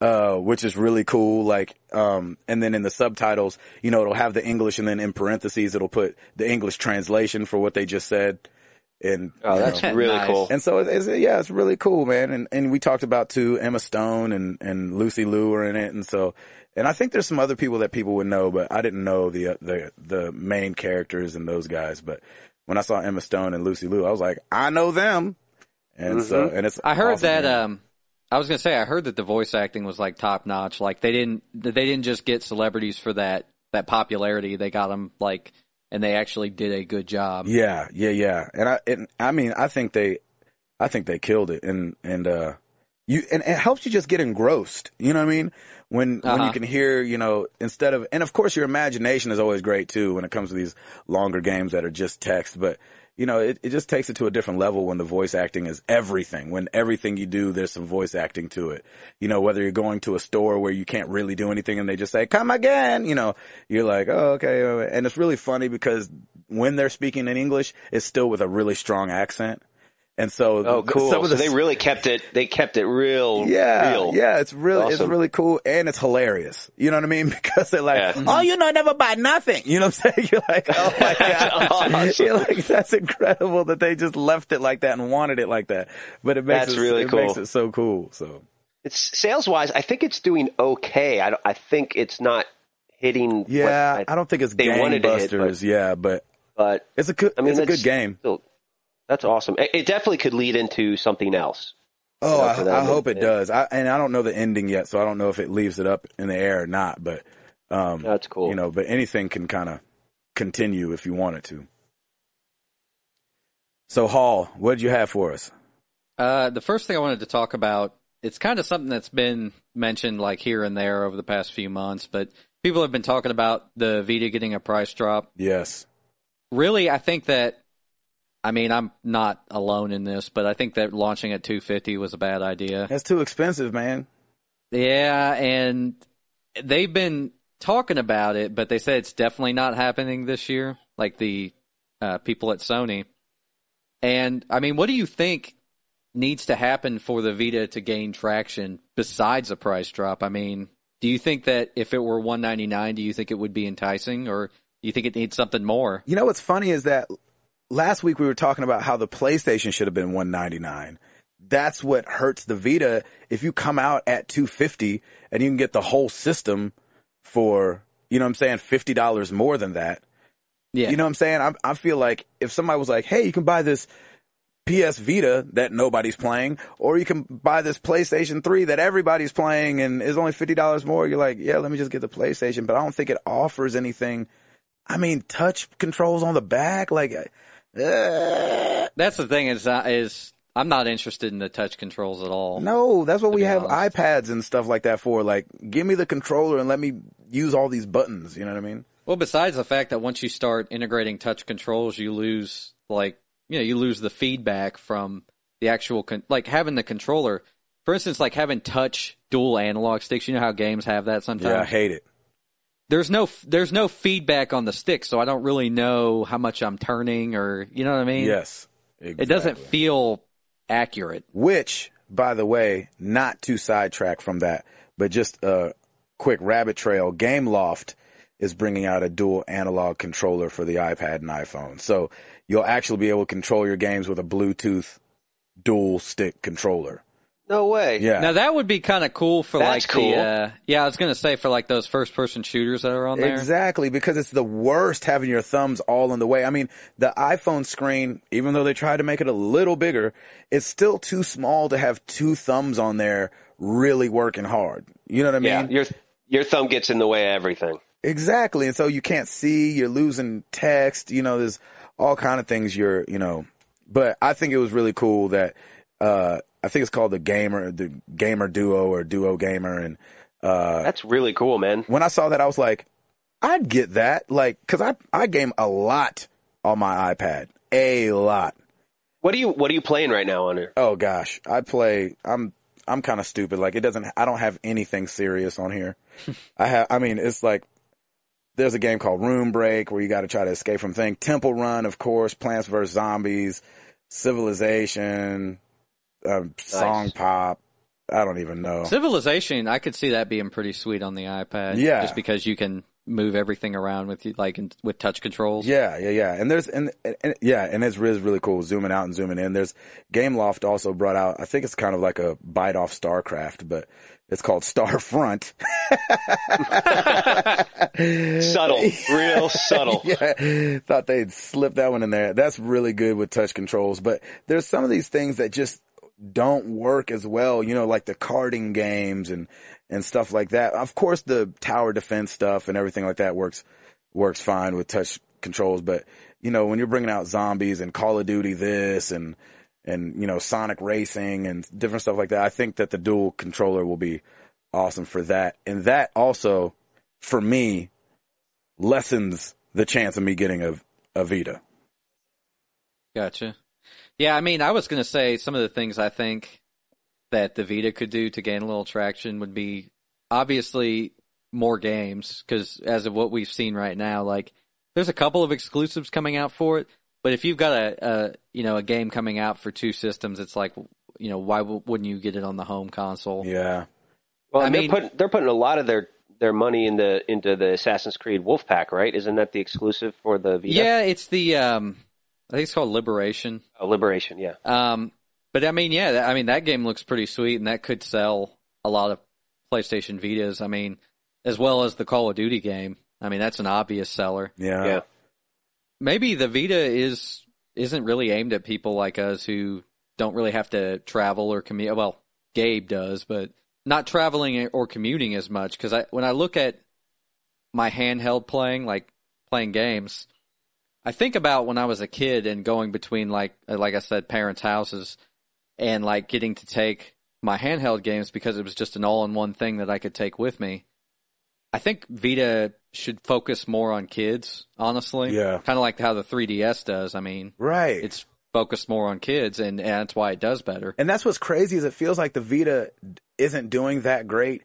uh, which is really cool. Like, um, and then in the subtitles, you know, it'll have the English and then in parentheses, it'll put the English translation for what they just said. And, Oh, that's know, really Nice. cool. and so it's, it's yeah, it's really cool, man. And and we talked about too Emma Stone and and Lucy Liu are in it, and so and I think there's some other people that people would know, but I didn't know the the the main characters and those guys. But when I saw Emma Stone and Lucy Liu, I was like, I know them. And so and it's I heard awesome, that. man. Um, I was gonna say I heard that the voice acting was like top notch. Like they didn't they didn't just get celebrities for that that popularity. They got them like, and they actually did a good job. Yeah, yeah, yeah. And I, and I mean, I think they, I think they killed it. And and uh, you and it helps you just get engrossed. You know what I mean? When when you Uh-huh. can hear, you know, instead of, and of course your imagination is always great too when it comes to these longer games that are just text. But you know, it, it just takes it to a different level when the voice acting is everything. When everything you do, there's some voice acting to it. You know, whether you're going to a store where you can't really do anything and they just say, come again, you know, you're like, oh, okay. And it's really funny because when they're speaking in English, it's still with a really strong accent. And so, Oh, cool. Some of so they really kept it. They kept it real. yeah, real. yeah, it's really, it's really cool and it's hilarious. You know what I mean? Because they're like, Yeah. oh, you know, never buy nothing. You know what I'm saying? You're like, oh my god, awesome. you're like, that's incredible that they just left it like that and wanted it like that. But it makes That's it, really it cool. makes it so cool. So It's sales wise. I think it's doing okay. I, I think it's not hitting. yeah, I, don't think it's they wanted to hit, gangbusters. yeah, but But it's a good, I mean, it's a good game. Still, that's awesome. It, it definitely could lead into something else. Oh, know, I. I hope it Yeah. does. I, and I don't know the ending yet, so I don't know if it leaves it up in the air or not. But um, That's cool. You know, but anything can kind of continue if you want it to. So, Hall, what did you have for us? Uh, the first thing I wanted to talk about, it's kind of something that's been mentioned like here and there over the past few months, but people have been talking about the Vita getting a price drop. Yes. Really, I think that, I mean, I'm not alone in this, but I think that launching at 250 was a bad idea. That's too expensive, man. Yeah, and they've been talking about it, but they said it's definitely not happening this year, like the uh, people at Sony. And I mean, what do you think needs to happen for the Vita to gain traction besides a price drop? I mean, do you think that if it were 199, do you think it would be enticing or do you think it needs something more? You know what's funny is that last week we were talking about how the PlayStation should have been 199. That's what hurts the Vita. If you come out at 250 and you can get the whole system for, you know what I'm saying, $50 more than that. Yeah. You know what I'm saying? I, I feel like if somebody was like, hey, you can buy this PS Vita that nobody's playing, or you can buy this PlayStation 3 that everybody's playing and is only $50 more, you're like, yeah, let me just get the PlayStation. But I don't think it offers anything. I mean, touch controls on the back, like, uh, That's the thing is, uh, is I'm not interested in the touch controls at all. no, that's what we have honest. iPads and stuff like that for. Like, give me the controller and let me use all these buttons. You know what I mean? Well, besides the fact that once you start integrating touch controls, you lose like you know you lose the feedback from the actual con- like having the controller. For instance, like having touch dual analog sticks. You know how games have that sometimes. Yeah, I hate it. There's no there's no feedback on the stick, so I don't really know how much I'm turning or you know what I mean. Yes. exactly. It doesn't feel accurate. Which, by the way, not to sidetrack from that, but just a quick rabbit trail. GameLoft is bringing out a dual analog controller for the iPad and iPhone. So you'll actually be able to control your games with a Bluetooth dual stick controller. No way. Yeah. Now that would be kind of cool for That's like cool. the uh, yeah I was gonna say for like those first person shooters that are on there. Exactly, because it's the worst having your thumbs all in the way. I mean, the iPhone screen, even though they tried to make it a little bigger, it's still too small to have two thumbs on there really working hard. You know what I mean? Yeah. Your your thumb gets in the way of everything. Exactly. And so you can't see, you're losing text, you know, there's all kind of things you're, you know, but I think it was really cool that, uh, I think it's called the gamer, the gamer duo or duo gamer. And, uh, That's really cool, man. when I saw that, I was like, I'd get that. Like, cause I, I game a lot on my iPad, a lot. What are you What are you playing right now on here? Oh gosh, I play. I'm I'm kind of stupid. Like it doesn't. I don't have anything serious on here. I have. I mean, it's like there's a game called Room Break where you got to try to escape from things. Temple Run, of course. Plants vs Zombies, Civilization, um, Song Pop. I don't even know. Civilization, I could see that being pretty sweet on the iPad. Yeah. just because you can move everything around with you, like in, with touch controls. Yeah, yeah, yeah. And there's and, and yeah, and it's really really cool zooming out and zooming in. There's Gameloft also brought out. I think it's kind of like a bite off StarCraft, but it's called Starfront. Subtle, real subtle. yeah, thought they'd slip that one in there. That's really good with touch controls, but there's some of these things that just don't work as well, you know, like the carding games and, and stuff like that. Of course, the tower defense stuff and everything like that works, works fine with touch controls, but you know, when you're bringing out zombies and Call of Duty this and, and, you know, Sonic Racing and different stuff like that, I think that the dual controller will be awesome for that. And that also, for me, lessens the chance of me getting a, a Vita. Gotcha. Yeah, I mean, I was going to say some of the things I think that the Vita could do to gain a little traction would be obviously more games because as of what we've seen right now, like there's a couple of exclusives coming out for it, but if you've got a, a you know a game coming out for two systems, it's like you know why w- wouldn't you get it on the home console? Yeah. Well, I and they're mean- putting they're putting a lot of their their money into into the Assassin's Creed Wolfpack, right? Isn't that the exclusive for the Vita? Yeah, it's the um, I think it's called Liberation. Oh, Liberation, yeah. Um, but I mean, yeah, I mean that game looks pretty sweet, and that could sell a lot of PlayStation Vitas. I mean, as well as the Call of Duty game. I mean, that's an obvious seller. Yeah. Yeah. Maybe the Vita is isn't really aimed at people like us who don't really have to travel or commute. Well, Gabe does, but not traveling or commuting as much. Because I, when I look at my handheld playing, like playing games, I think about when I was a kid and going between like uh, like I said, parents' houses, and like getting to take my handheld games because it was just an all-in-one thing that I could take with me. I think Vita should focus more on kids, honestly. Yeah. Kind of like how the 3DS does. I mean, Right. it's focused more on kids, and, and that's why it does better. And that's what's crazy is it feels like the Vita isn't doing that great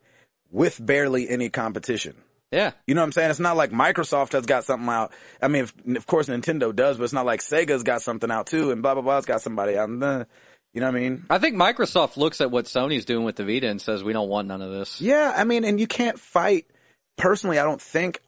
with barely any competition. Yeah. You know what I'm saying? It's not like Microsoft has got something out. I mean, if, of course Nintendo does, but it's not like Sega's got something out too, and blah blah blah. It's got somebody out. Uh, you know what I mean? I think Microsoft looks at what Sony's doing with the Vita and says, we don't want none of this. Yeah, I mean, and you can't fight. Personally, I don't think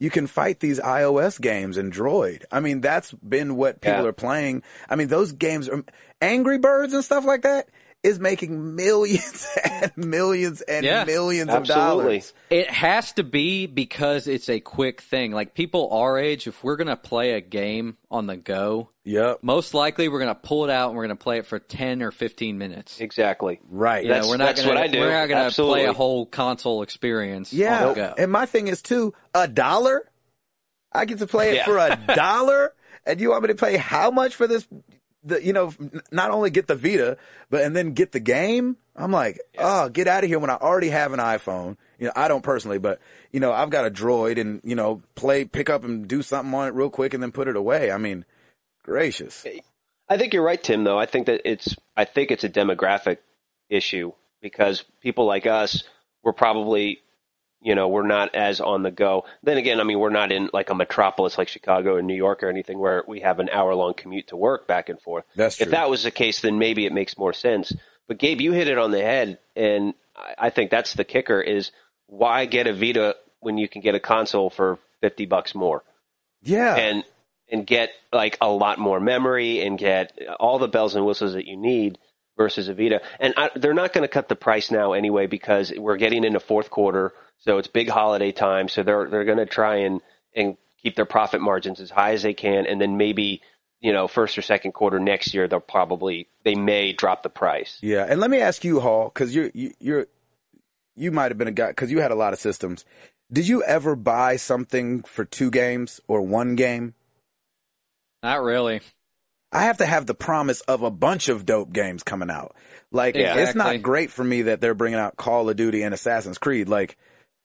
you can fight these iOS games and Droid. I mean, that's been what people Yeah. are playing. I mean, those games are Angry Birds and stuff like that is making millions and millions and Yeah, millions absolutely. of dollars. It has to be because it's a quick thing. Like people our age, if we're going to play a game on the go, Yep. most likely we're going to pull it out and we're going to play it for 10 or 15 minutes. Exactly. Right. You know, That's- we're not that's gonna, what I do. We're not going to Absolutely. play a whole console experience. Yeah. on the go. And my thing is too, a dollar? I get to play it Yeah. for a dollar? And you want me to pay how much for this? The, you know, not only get the Vita, but, and then get the game? I'm like, oh, get out of here when I already have an iPhone. You know, I don't personally, but, you know, I've got a droid and, you know, play, pick up and do something on it real quick and then put it away. I mean, gracious. I think you're right, Tim. Though I think that it's I think it's a demographic issue because people like us, we're probably, you know, we're not as on the go. Then again, I mean, we're not in like a metropolis like Chicago or New York or anything where we have an hour long commute to work back and forth. That's true. If that was the case, then maybe it makes more sense. But Gabe, you hit it on the head, and I think that's the kicker: is why get a Vita when you can get a console for fifty bucks more? Yeah. and and get like a lot more memory and get all the bells and whistles that you need versus a Vita. And I, they're not going to cut the price now anyway because we're getting into fourth quarter, so it's big holiday time. So they're they're going to try and and keep their profit margins as high as they can, and then maybe you know first or second quarter next year they'll probably they may drop the price. Yeah, and let me ask you, Hall, because you're you, you're you might have been a guy because you had a lot of systems. Did you ever buy something for two games or one game? Not really. I have to have the promise of a bunch of dope games coming out. Like Yeah. it's not great for me that they're bringing out Call of Duty and Assassin's Creed. Like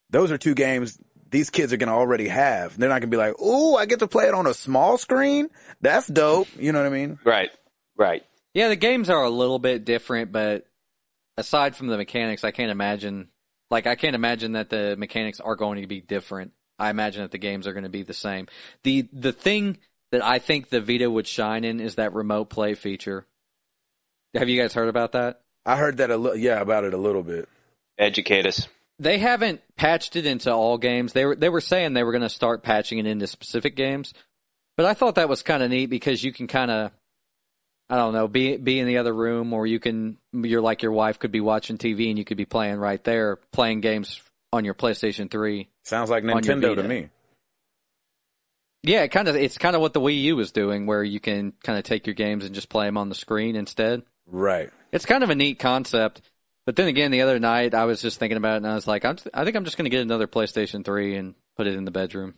those are two games these kids are going to already have. They're not going to be like, "Ooh, I get to play it on a small screen. That's dope." You know what I mean? Right, right. Yeah, the games are a little bit different, but aside from the mechanics, I can't imagine like I can't imagine that the mechanics are going to be different. I imagine that the games are going to be the same. The the thing that I think the Vita would shine in is that remote play feature. Have you guys heard about that? I heard that a little, yeah, about it a little bit. Educate us. They haven't patched it into all games. They were they were saying they were going to start patching it into specific games, but I thought that was kind of neat because you can kind of I don't know, be be in the other room, or you can you're like your wife could be watching TV and you could be playing right there, playing games on your PlayStation Three. Sounds like Nintendo to me. Yeah, kind of. It's kind of what the Wii U was doing, where you can kind of take your games and just play them on the screen instead. Right. It's kind of a neat concept. But then again, the other night I was just thinking about it, and I was like, I'm, I think I'm just going to get another PlayStation Three and put it in the bedroom.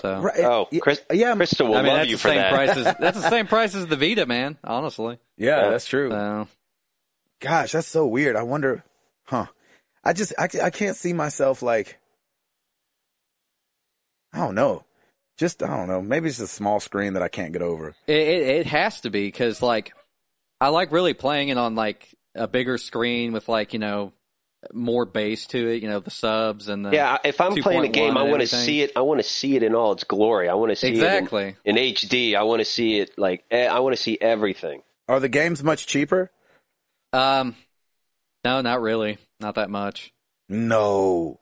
So- right. Oh, yeah, Chris, yeah, Krista will I mean, love that's you the for same that. price as that's the same price as the Vita, man. Honestly, yeah, Yeah. that's true. so Gosh, that's so weird. I wonder, huh? I just, I, I can't see myself like, I don't know. Just, I don't know. Maybe it's a small screen that I can't get over. it it, it has to be because like I like really playing it on like a bigger screen with like you know more bass to it. You know the subs and the Yeah, if I'm playing a game, I want to see it. I want to see it in all its glory. I want to see exactly. it in, in HD. I want to see it like I want to see everything. Are the games much cheaper? Um, no, not really, not that much. No.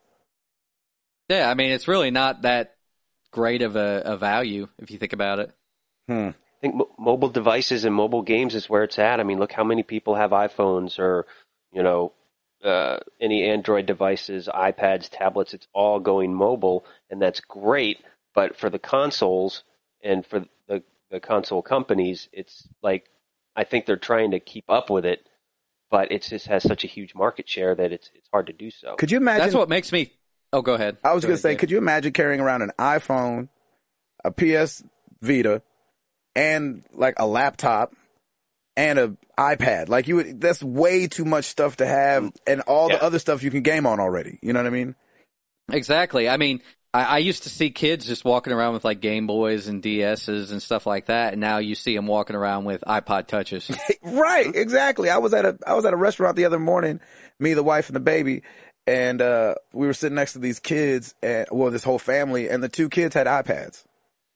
Yeah, I mean it's really not that great of a, a value if you think about it. Hmm. I think mo- mobile devices and mobile games is where it's at. I mean, look how many people have iPhones or, you know, uh, any Android devices, iPads, tablets. It's all going mobile, and that's great. But for the consoles and for the the console companies, it's like I think they're trying to keep up with it, but it just has such a huge market share that it's it's hard to do so. Could you imagine? That's what makes me. Oh, go ahead. I was Go going to ahead, say, Dave. could you imagine carrying around an iPhone, a PS Vita, and like a laptop and a iPad? Like you would, that's way too much stuff to have and all Yeah. the other stuff you can game on already. You know what I mean? Exactly. I mean, I, I used to see kids just walking around with like Game Boys and DSs and stuff like that, and now you see them walking around with iPod touches. Right, exactly. I was at a I was at a restaurant the other morning, me, the wife, and the baby, and uh we were sitting next to these kids and well, this whole family, and the two kids had iPads.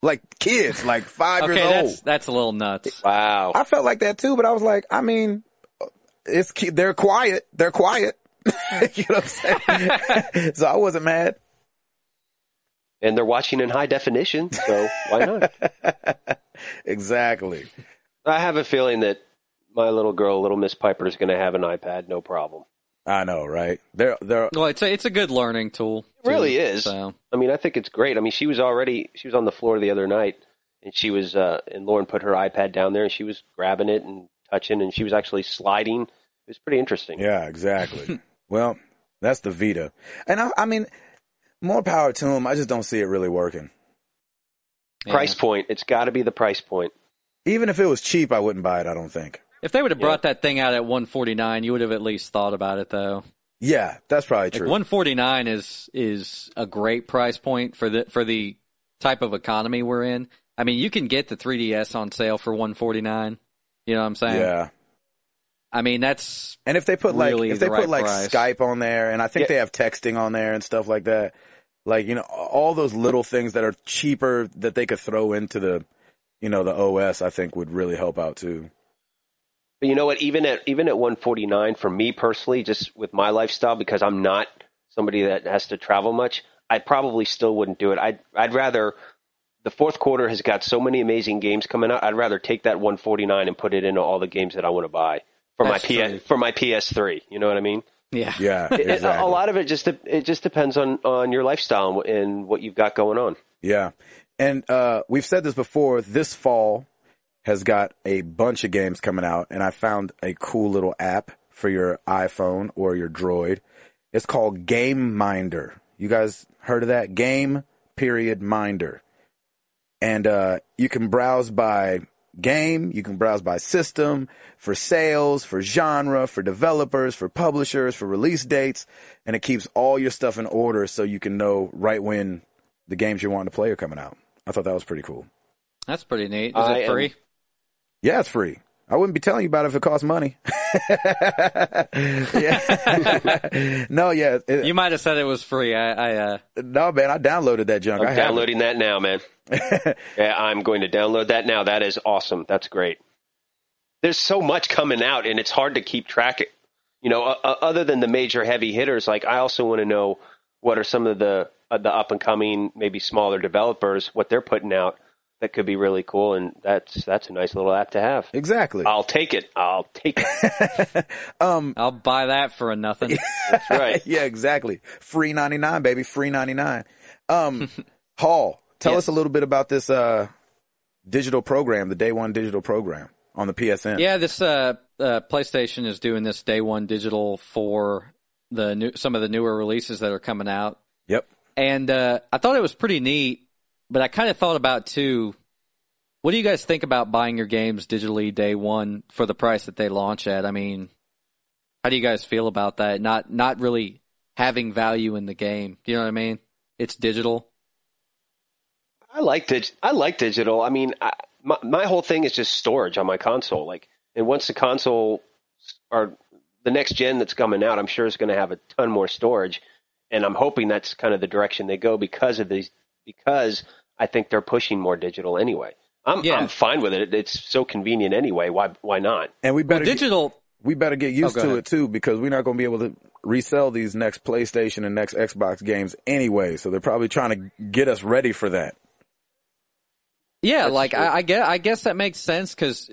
Like kids, like five okay, years old. that's that's a little nuts. Wow. I felt like that too, but I was like, I mean, it's they're quiet. They're quiet. you know what I'm saying? so I wasn't mad. and they're watching in high definition, so why not? Exactly. I have a feeling that my little girl, little Miss Piper, is going to have an iPad, no problem. I know, right? They're they're Well, it's a, it's a good learning tool. It really too, is. So I mean, I think it's great. I mean, she was already she was on the floor the other night, and she was uh, and Lauren put her iPad down there, and she was grabbing it and touching, and she was actually sliding. It was pretty interesting. yeah, exactly. well, that's the Vita, and I, I mean, more power to them. I just don't see it really working. yeah. Price point. It's got to be the price point. Even if it was cheap, I wouldn't buy it. I don't think. If they would have brought that thing out at 149, you would have at least thought about it though. Yeah, that's probably Like true. 149 is is a great price point for the for the type of economy we're in. I mean, you can get the 3DS on sale for 149. You know what I'm saying? yeah. I mean, that's And if they put like really if they the put right like price. Skype on there, and I think Yeah. they have texting on there and stuff like that, like you know all those little things that are cheaper that they could throw into the, you know, the OS, I think would really help out too. But you know what? Even at even at 149, for me personally, just with my lifestyle, because I'm not somebody that has to travel much, I probably still wouldn't do it. I'd I'd rather the fourth quarter has got so many amazing games coming out. I'd rather take that 149 and put it into all the games that I want to buy for That's my PS for my PS3. You know what I mean? yeah. Yeah, It- it- exactly. a lot of it just it just depends on on your lifestyle and what you've got going on. Yeah. And uh we've said this before, this fall has got a bunch of games coming out and I found a cool little app for your iPhone or your Droid. It's called Game Minder. You guys heard of that? Game period minder. And uh you can browse by game, you can browse by system, for sales, for genre, for developers, for publishers, for release dates, and it keeps all your stuff in order so you can know right when the games you're wanting to play are coming out. I thought that was pretty cool. That's pretty neat. Is I it am- free? Yeah, it's free. I wouldn't be telling you about it if it cost money. yeah. no, yeah. it- You might have said it was free. I, I uh, no, man, I downloaded that junk. I I'm it. downloading that now, man. yeah, I'm going to download that now. That is awesome. That's great. There's so much coming out, and it's hard to keep track. Of, you know, uh, other than the major heavy hitters, like I also want to know what are some of the uh, the up and coming, maybe smaller developers, what they're putting out that could be really cool, and that's that's a nice little app to have. Exactly. I'll take it. I'll take it. I'll buy that for a nothing. That's right. yeah, exactly. Free 99, baby. Free 99. Um, Hall, tell Yes. us a little bit about this, uh, digital program, the day one digital program on the PSN. Yeah, this uh, uh, PlayStation is doing this day one digital for the new some of the newer releases that are coming out, Yep. and uh, I thought it was pretty neat. But I kind of thought about too. What do you guys think about buying your games digitally day one for the price that they launch at? I mean, how do you guys feel about that? Not not really having value in the game. You know what I mean? It's digital. I like dig- I like digital. I mean, I, my my whole thing is just storage on my console. Like, and once the console or the next gen that's coming out, I'm sure is going to have a ton more storage, and I'm hoping that's kind of the direction they go because of these. Because I think they're pushing more digital anyway. I'm Yeah. I'm fine with it. It's so convenient anyway. Why why not? And we better, get, Digital. we better get used Oh, to ahead. it too because we're not going to be able to resell these next PlayStation and next Xbox games anyway. So they're probably trying to get us ready for that. Yeah, That's like. I, I guess I guess that makes sense because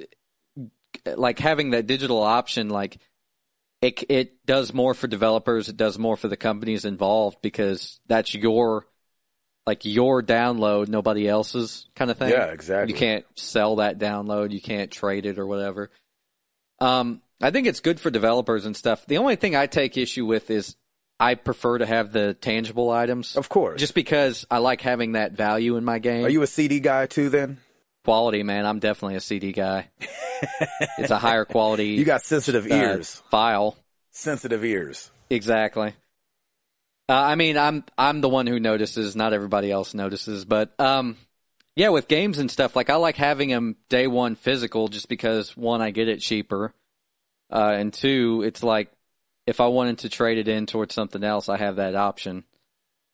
like having that digital option, like it it does more for developers, it does more for the companies involved because that's your like your download, nobody else's kind of thing. Yeah, exactly. You can't sell that download, you can't trade it or whatever. Um, I think it's good for developers and stuff. The only thing I take issue with is I prefer to have the tangible items. Of course. Just because I like having that value in my game Are you a CD guy too then? quality, man. I'm definitely a CD guy. it's a higher quality. You got sensitive uh, ears. file. Sensitive ears. Exactly. Uh, I mean, I'm I'm the one who notices. Not everybody else notices, but um, yeah, with games and stuff, like I like having them day one physical, just because one, I get it cheaper, uh, and two, it's like if I wanted to trade it in towards something else, I have that option.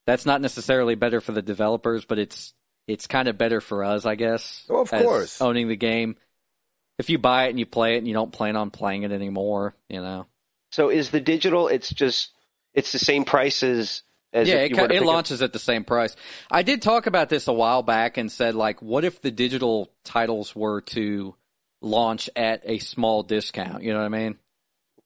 That's not necessarily better for the developers, but it's it's kind of better for us, I guess. Oh, of course. owning the game. If you buy it and you play it and you don't plan on playing it anymore, you know. So is the digital? It's just it's the same price as yeah, if it, you ki- were to it pick up- launches at the same price. I did talk about this a while back and said, like, what if the digital titles were to launch at a small discount? You know what I mean?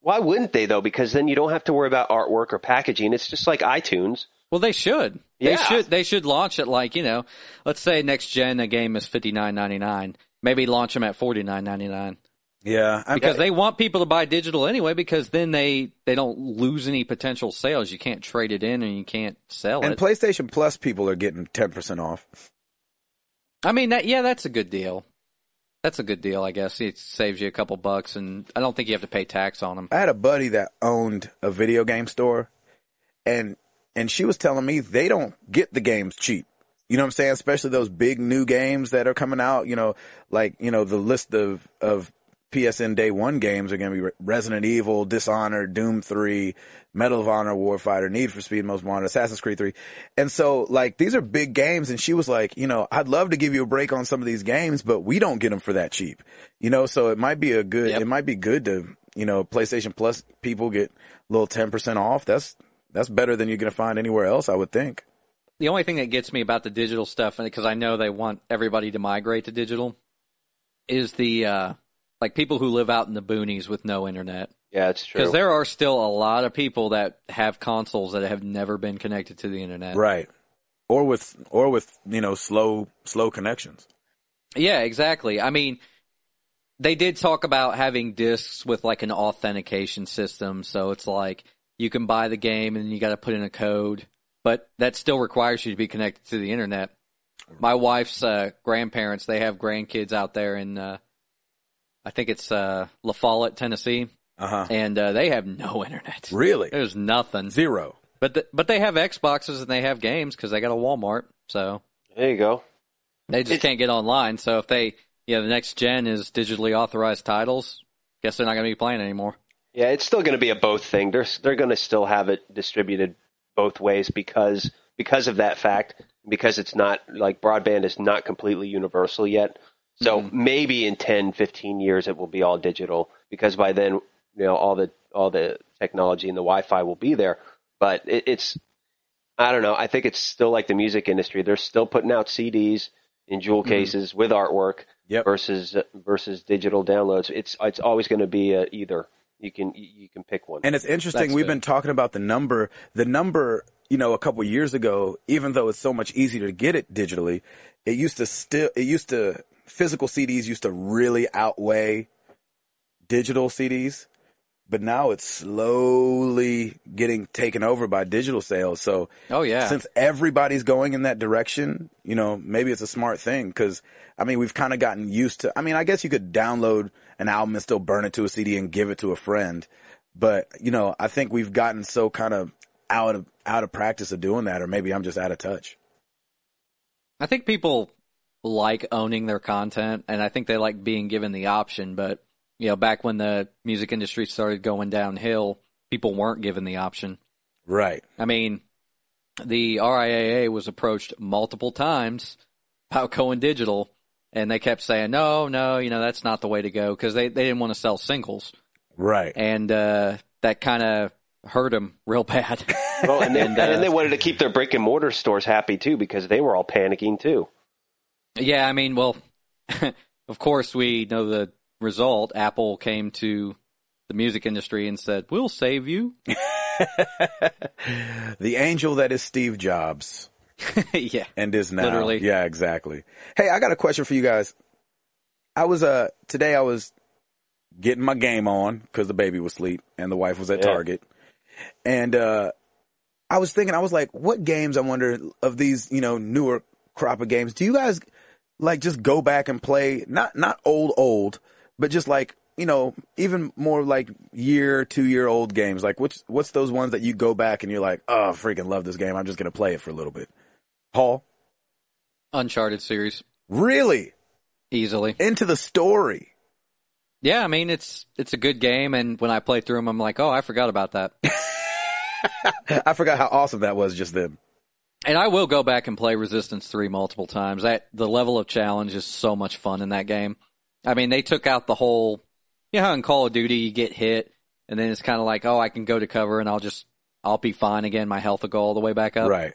Why wouldn't they though? Because then you don't have to worry about artwork or packaging. It's just like iTunes. Well, they should. They Yeah. should. They should launch it like you know. Let's say next gen a game is fifty nine ninety nine. Maybe launch them at forty nine ninety nine Yeah. I- because they want people to buy digital anyway. Because then they they don't lose any potential sales. You can't trade it in and you can't sell and it. And PlayStation Plus people are getting 10% off. I mean, that, yeah, that's a good deal. That's a good deal, I guess. It saves you a couple bucks, and I don't think you have to pay tax on them. I had a buddy that owned a video game store and and she was telling me they don't get the games cheap. You know what I'm saying? Especially those big new games that are coming out, you know, like, you know, the list of of PSN day 1 games are going to be Resident Evil, Dishonored, Doom 3, Medal of Honor, Warfighter, Need for Speed Most Wanted, Assassin's Creed 3. And so like these are big games and she was like, you know, I'd love to give you a break on some of these games, but we don't get them for that cheap. You know, so it might be a good Yep. it might be good to, you know, PlayStation Plus people get a little 10% off. That's that's better than you're going to find anywhere else, I would think. The only thing that gets me about the digital stuff, because I know they want everybody to migrate to digital, is the uh, like people who live out in the boonies with no internet. Yeah, it's true. Because there are still a lot of people that have consoles that have never been connected to the internet. Right. Or with or with, you know, slow slow connections. Yeah, exactly. I mean, they did talk about having discs with like an authentication system. So it's like you can buy the game and you got to put in a code, but that still requires you to be connected to the internet. My wife's uh, grandparents, they have grandkids out there in, uh, I think it's uh, LaFollette, Tennessee, Uh-huh. and uh, they have no internet. Really? There's nothing. Zero. But th- but they have Xboxes and they have games because they got a Walmart. So there you go. they just can't get online. So if they Yeah, the next gen is digitally authorized titles. Guess they're not going to be playing anymore. Yeah, it's still going to be a both thing. They're they're going to still have it distributed both ways because because of that fact. Because it's not like broadband is not completely universal yet. So Mm-hmm. maybe in 10, 15 years it will be all digital because by then you know all the all the technology and the Wi-Fi will be there. But it, it's I don't know. I think it's still like the music industry. They're still putting out CDs in jewel Mm-hmm. cases with artwork Yep. versus versus digital downloads. It's it's always going to be a either. You can you can pick one. And it's interesting. That's We've good. been talking about the number. The number, you know, a couple years ago, even though it's so much easier to get it digitally, it used to still, it used to, physical CDs used to really outweigh digital CDs. But now it's slowly getting taken over by digital sales. So Oh yeah. since everybody's going in that direction, you know, maybe it's a smart thing because I mean, we've kind of gotten used to. I mean, I guess you could download an album and still burn it to a CD and give it to a friend, but you know, I think we've gotten so kind of out of out of practice of doing that, or maybe I'm just out of touch. I think people like owning their content, and I think they like being given the option. But you know, back when the music industry started going downhill, people weren't given the option. Right. I mean, the RIAA was approached multiple times about going digital, and they kept saying, "No, no, you know that's not the way to go," because they they didn't want to sell singles, Right. and uh, that kind of hurt them real bad. Well, and, then, And, uh, and then they wanted to keep their brick and mortar stores happy too because they were all panicking too. Yeah, I mean, well, of course we know the result. Apple came to the music industry and said, "We'll save you." The angel that is Steve Jobs yeah. and is now. Literally. Yeah, exactly. Hey, I got a question for you guys. I was uh today I was getting my game on because the baby was asleep and the wife was at Yeah. Target, and uh I was thinking I was like, what games I wonder of these you know newer crop of games? Do you guys like just go back and play not not old old, but just like you know even more like year two year old games? Like what's what's those ones that you go back and you're like, oh, freaking love this game. I'm just gonna play it for a little bit. Paul, Uncharted series really easily. into the story. Yeah, I mean it's it's a good game, and when I play through them, I'm like, oh, I forgot about that. I forgot how awesome that was just then. And I will go back and play Resistance Three multiple times. That the level of challenge is so much fun in that game. I mean, they took out the whole, you know, how in Call of Duty you get hit, and then it's kind of like, oh, I can go to cover and I'll just I'll be fine again. My health will go all the way back up. Right.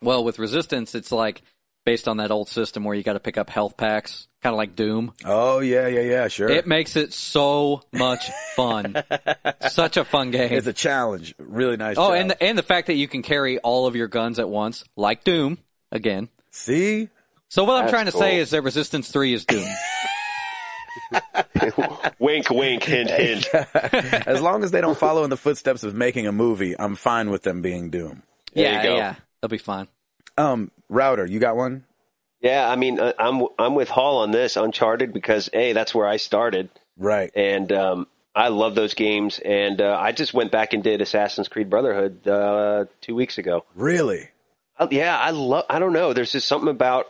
Well, with Resistance, it's like based on that old system where you got to pick up health packs, kind of like Doom. Oh yeah, yeah, yeah, sure. It makes it so much fun. Such a fun game. it's a challenge. Really nice. oh, challenge. and the, and the fact that you can carry all of your guns at once, like Doom, again. see, So what I'm trying to cool. say is that Resistance 3 is Doom. wink, wink, hint, hint. as long as they don't follow in the footsteps of making a movie, I'm fine with them being Doom. There yeah, you go. yeah. They'll be fine. Um, router, you got one? Yeah, I mean, uh, I'm I'm with Hall on this Uncharted because a that's where I started, Right. and um, I love those games. And uh, I just went back and did Assassin's Creed Brotherhood uh, two weeks ago. Really? Uh, yeah, I love. I don't know. There's just something about.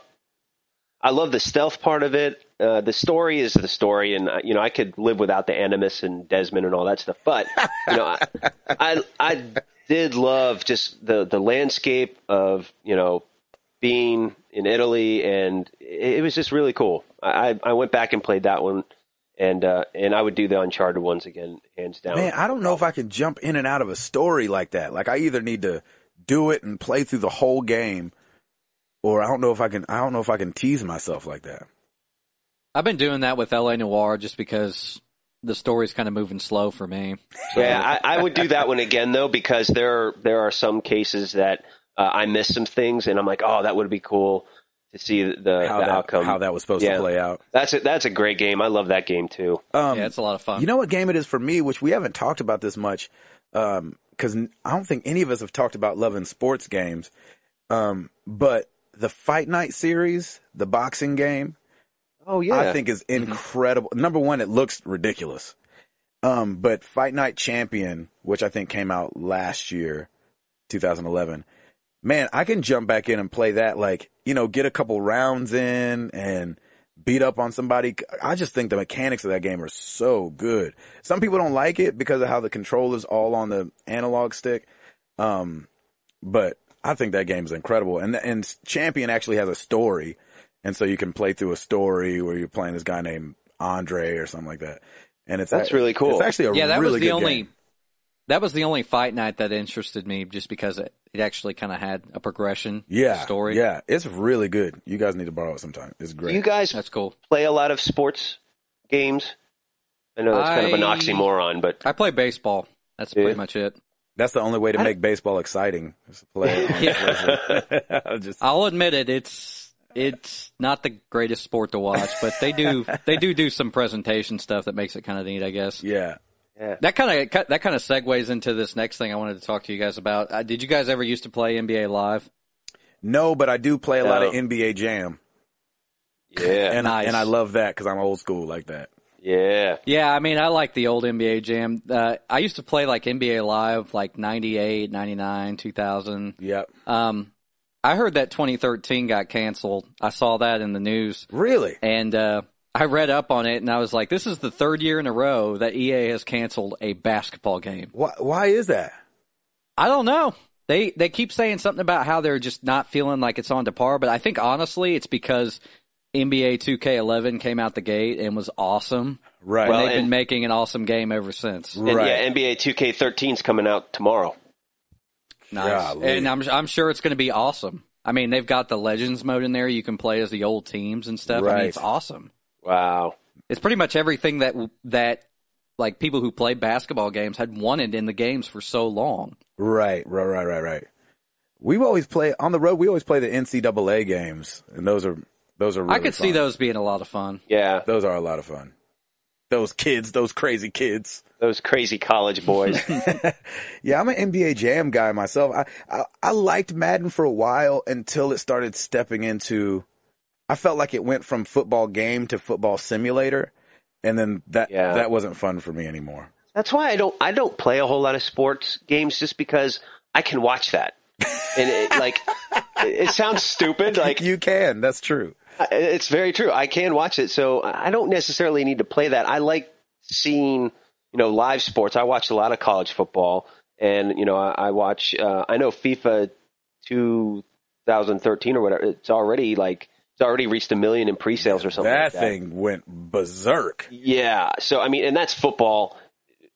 I love the stealth part of it. Uh, the story is the story, and uh, you know I could live without the Animus and Desmond and all that stuff. But you know, I, I I did love just the the landscape of you know being in Italy, and it, it was just really cool. I I I went back and played that one, and uh, and I would do the Uncharted ones again, hands down. Man, I don't know if I can jump in and out of a story like that. Like I either need to do it and play through the whole game, or I don't know if I can. I don't know if I can tease myself like that. I've been doing that with LA Noire just because the story's kind of moving slow for me. So, Yeah, I, I would do that one again though because there there are some cases that uh, I missed some things and I'm like, oh, that would be cool to see the, the, How the that outcome. how that was supposed Yeah. to play out. That's a, that's a great game. I love that game too. Um, yeah, it's a lot of fun. You know what game it is for me, which we haven't talked about this much, because I don't think any of us have talked about loving sports games. Um, but the Fight Night series, the boxing game, Oh yeah, I think is incredible. Number one, it looks ridiculous. Um, but Fight Night Champion, which I think came out last year, 2011. Man, I can jump back in and play that. Like, you know, get a couple rounds in and beat up on somebody. I just think the mechanics of that game are so good. Some people don't like it because of how the controller's all on the analog stick. Um, but I think that game is incredible. And, and Champion actually has a story. And so you can play through a story where you're playing this guy named Andre or something like that. And it's That's act- really cool. It's actually a yeah, that really was the good only game. That was the only fight night that interested me, just because it, it actually kind of had a progression Yeah, story. Yeah, it's really good. You guys need to borrow it sometime. It's Do great. you guys that's cool. play a lot of sports games? I know that's kind of an oxymoron, but I play baseball. That's Yeah. pretty much it. That's the only way to I- make baseball exciting. Is to play it on Yeah. Just I'll admit it. It's it's not the greatest sport to watch, but they do they do do some presentation stuff that makes it kind of neat, I guess. yeah. Yeah. That kind of that kind of segues into this next thing I wanted to talk to you guys about. Uh, did you guys ever used to play NBA Live? No, but I do play a lot of NBA Jam, Yeah. and Nice. and I love that because I'm old school like that. yeah. Yeah, I mean, I like the old NBA Jam. Uh, I used to play like NBA Live, like 98, 99, 2000. Yep. Um, I heard that 2013 got canceled. I saw that in the news. Really? And uh, I read up on it, and I was like, "This is the third year in a row that EA has canceled a basketball game." Why? Why is that? I don't know. They they keep saying something about how they're just not feeling like it's on to par, but I think honestly, it's because NBA 2K11 came out the gate and was awesome. Right. Well, they've been making an awesome game ever since. And Right. yeah, NBA 2K13 is coming out tomorrow. Nice. Golly. And I'm I'm sure it's going to be awesome. I mean, they've got the Legends mode in there. You can play as the old teams and stuff. I mean, it's awesome. Wow. It's pretty much everything that that like people who play basketball games had wanted in the games for so long. Right. Right. Right. Right. Right. We always play on the road. We always play the NCAA games, and those are those are. Really I could see those being a lot of fun. Yeah. Those are a lot of fun. Those kids, those crazy kids. Those crazy college boys. Yeah, I'm an NBA Jam guy myself. I, I I liked Madden for a while until it started stepping into. I felt like it went from football game to football simulator, and then that Yeah. that wasn't fun for me anymore. That's why I don't I don't play a whole lot of sports games just because I can watch that. And it, like it, sounds stupid like You can. That's true. it's very true. I can watch it, so I don't necessarily need to play that. I like seeing, you know, live sports. I watch a lot of college football, and you know, I, I watch. Uh, I know FIFA 2013 or whatever. It's already like it's already reached a million in pre-sales or something. That like that. thing went berserk. Yeah. So I mean, and that's football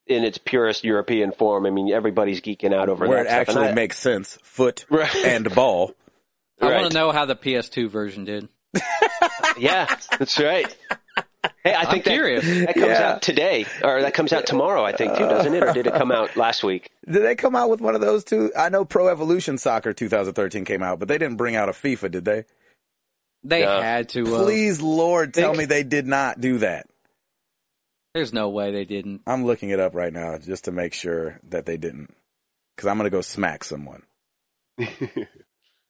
in its purest European form. I mean, everybody's geeking out over Where it that stuff. Actually I- makes sense. Foot Right. and ball. I Right. want to know how the PS2 version did. Yeah, that's right. Hey, I think that, curious. that comes Yeah. out today, or that comes out tomorrow, I think, too, doesn't it? Or did it come out last week? Did they come out with one of those too? I know Pro Evolution Soccer 2013 came out, but they didn't bring out a FIFA, did they? They Yeah. had to. Uh, Please, Lord, tell me they did not do that. There's no way they didn't. I'm looking it up right now just to make sure that they didn't. Because I'm going to go smack someone.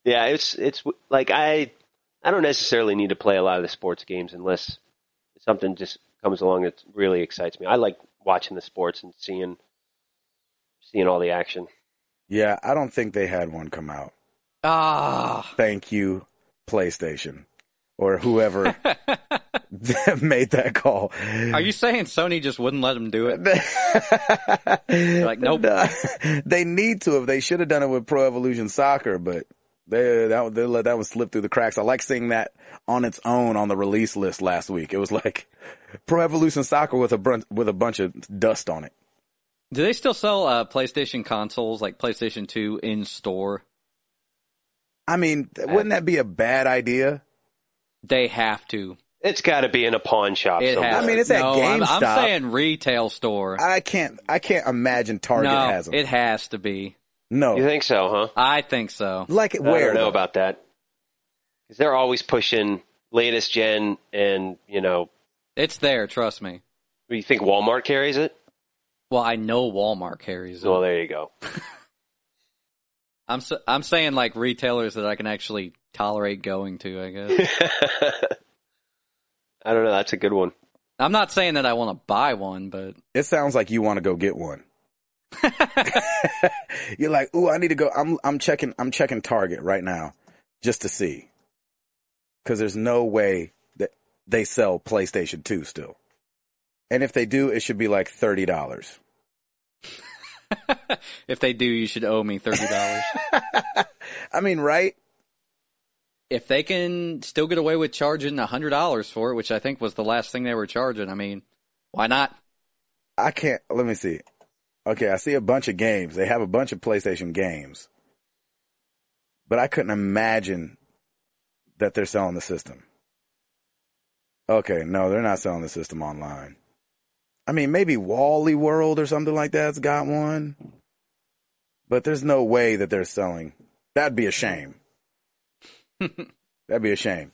Yeah, it's it's like I I don't necessarily need to play a lot of the sports games unless something just comes along that really excites me. I like watching the sports and seeing seeing all the action. Yeah, I don't think they had one come out. Ah, Thank you, PlayStation. Or whoever made that call. are you saying Sony just wouldn't let them do it? like, nope. No, they need to have. They should have done it with Pro Evolution Soccer, but they that they let that one slip through the cracks. I like seeing that on its own on the release list last week. It was like Pro Evolution Soccer with a bunch with a bunch of dust on it. Do they still sell uh, PlayStation consoles like PlayStation 2 in store? I mean, uh, wouldn't that be a bad idea? They have to. It's got to be in a pawn shop. It somewhere. has. I mean, it's at no, I'm, I'm saying retail store. I can't. I can't imagine Target no, has them. it has to be. no, You think so, huh? I think so. like where? I where? don't know though? about that. 'Cause they're always pushing latest gen, and you know, It's there. Trust me. you think Walmart carries it? Well, I know Walmart carries it. Well, there you go. I'm s- I'm saying like retailers that I can actually tolerate going to. I guess. I don't know. That's a good one. I'm not saying that I want to buy one, but It sounds like you want to go get one. You're like, ooh, I need to go. I'm I'm checking I'm checking Target right now just to see, because there's no way that they sell PlayStation 2 still. And if they do, it should be like $30. if they do, you should owe me thirty dollars. I mean, right? if they can still get away with charging hundred dollars for it, which I think was the last thing they were charging, I mean, why not? I can't. Let me see. Okay, I see a bunch of games. They have a bunch of PlayStation games, but I couldn't imagine that they're selling the system. Okay, no, they're not selling the system online. I mean, maybe Wally World or something like that's got one, but there's no way that they're selling. That'd be a shame. That'd be a shame.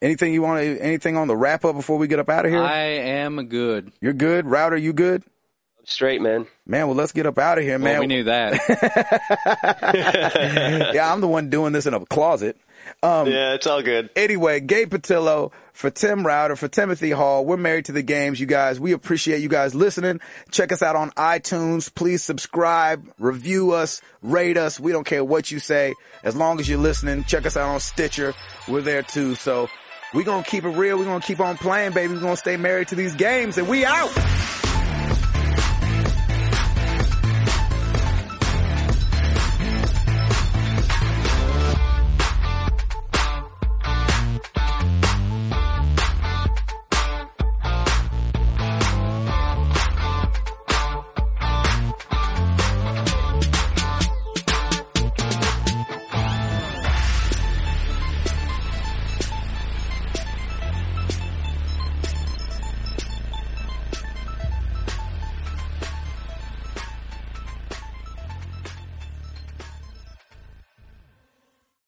Anything you want to, anything on the wrap up before we get up out of here? I am good. You're good. Router, you good? Straight, man. Man, well, let's get up out of here, man. Well, we knew that. yeah, I'm the one doing this in a closet. Um, yeah, it's all good. Anyway, Gabe Patillo for Tim Router, for Timothy Hall. We're married to the games, you guys. We appreciate you guys listening. Check us out on iTunes. Please subscribe, review us, rate us. We don't care what you say. As long as you're listening, check us out on Stitcher. We're there too. So we're going to keep it real. We're going to keep on playing, baby. We're going to stay married to these games and we out.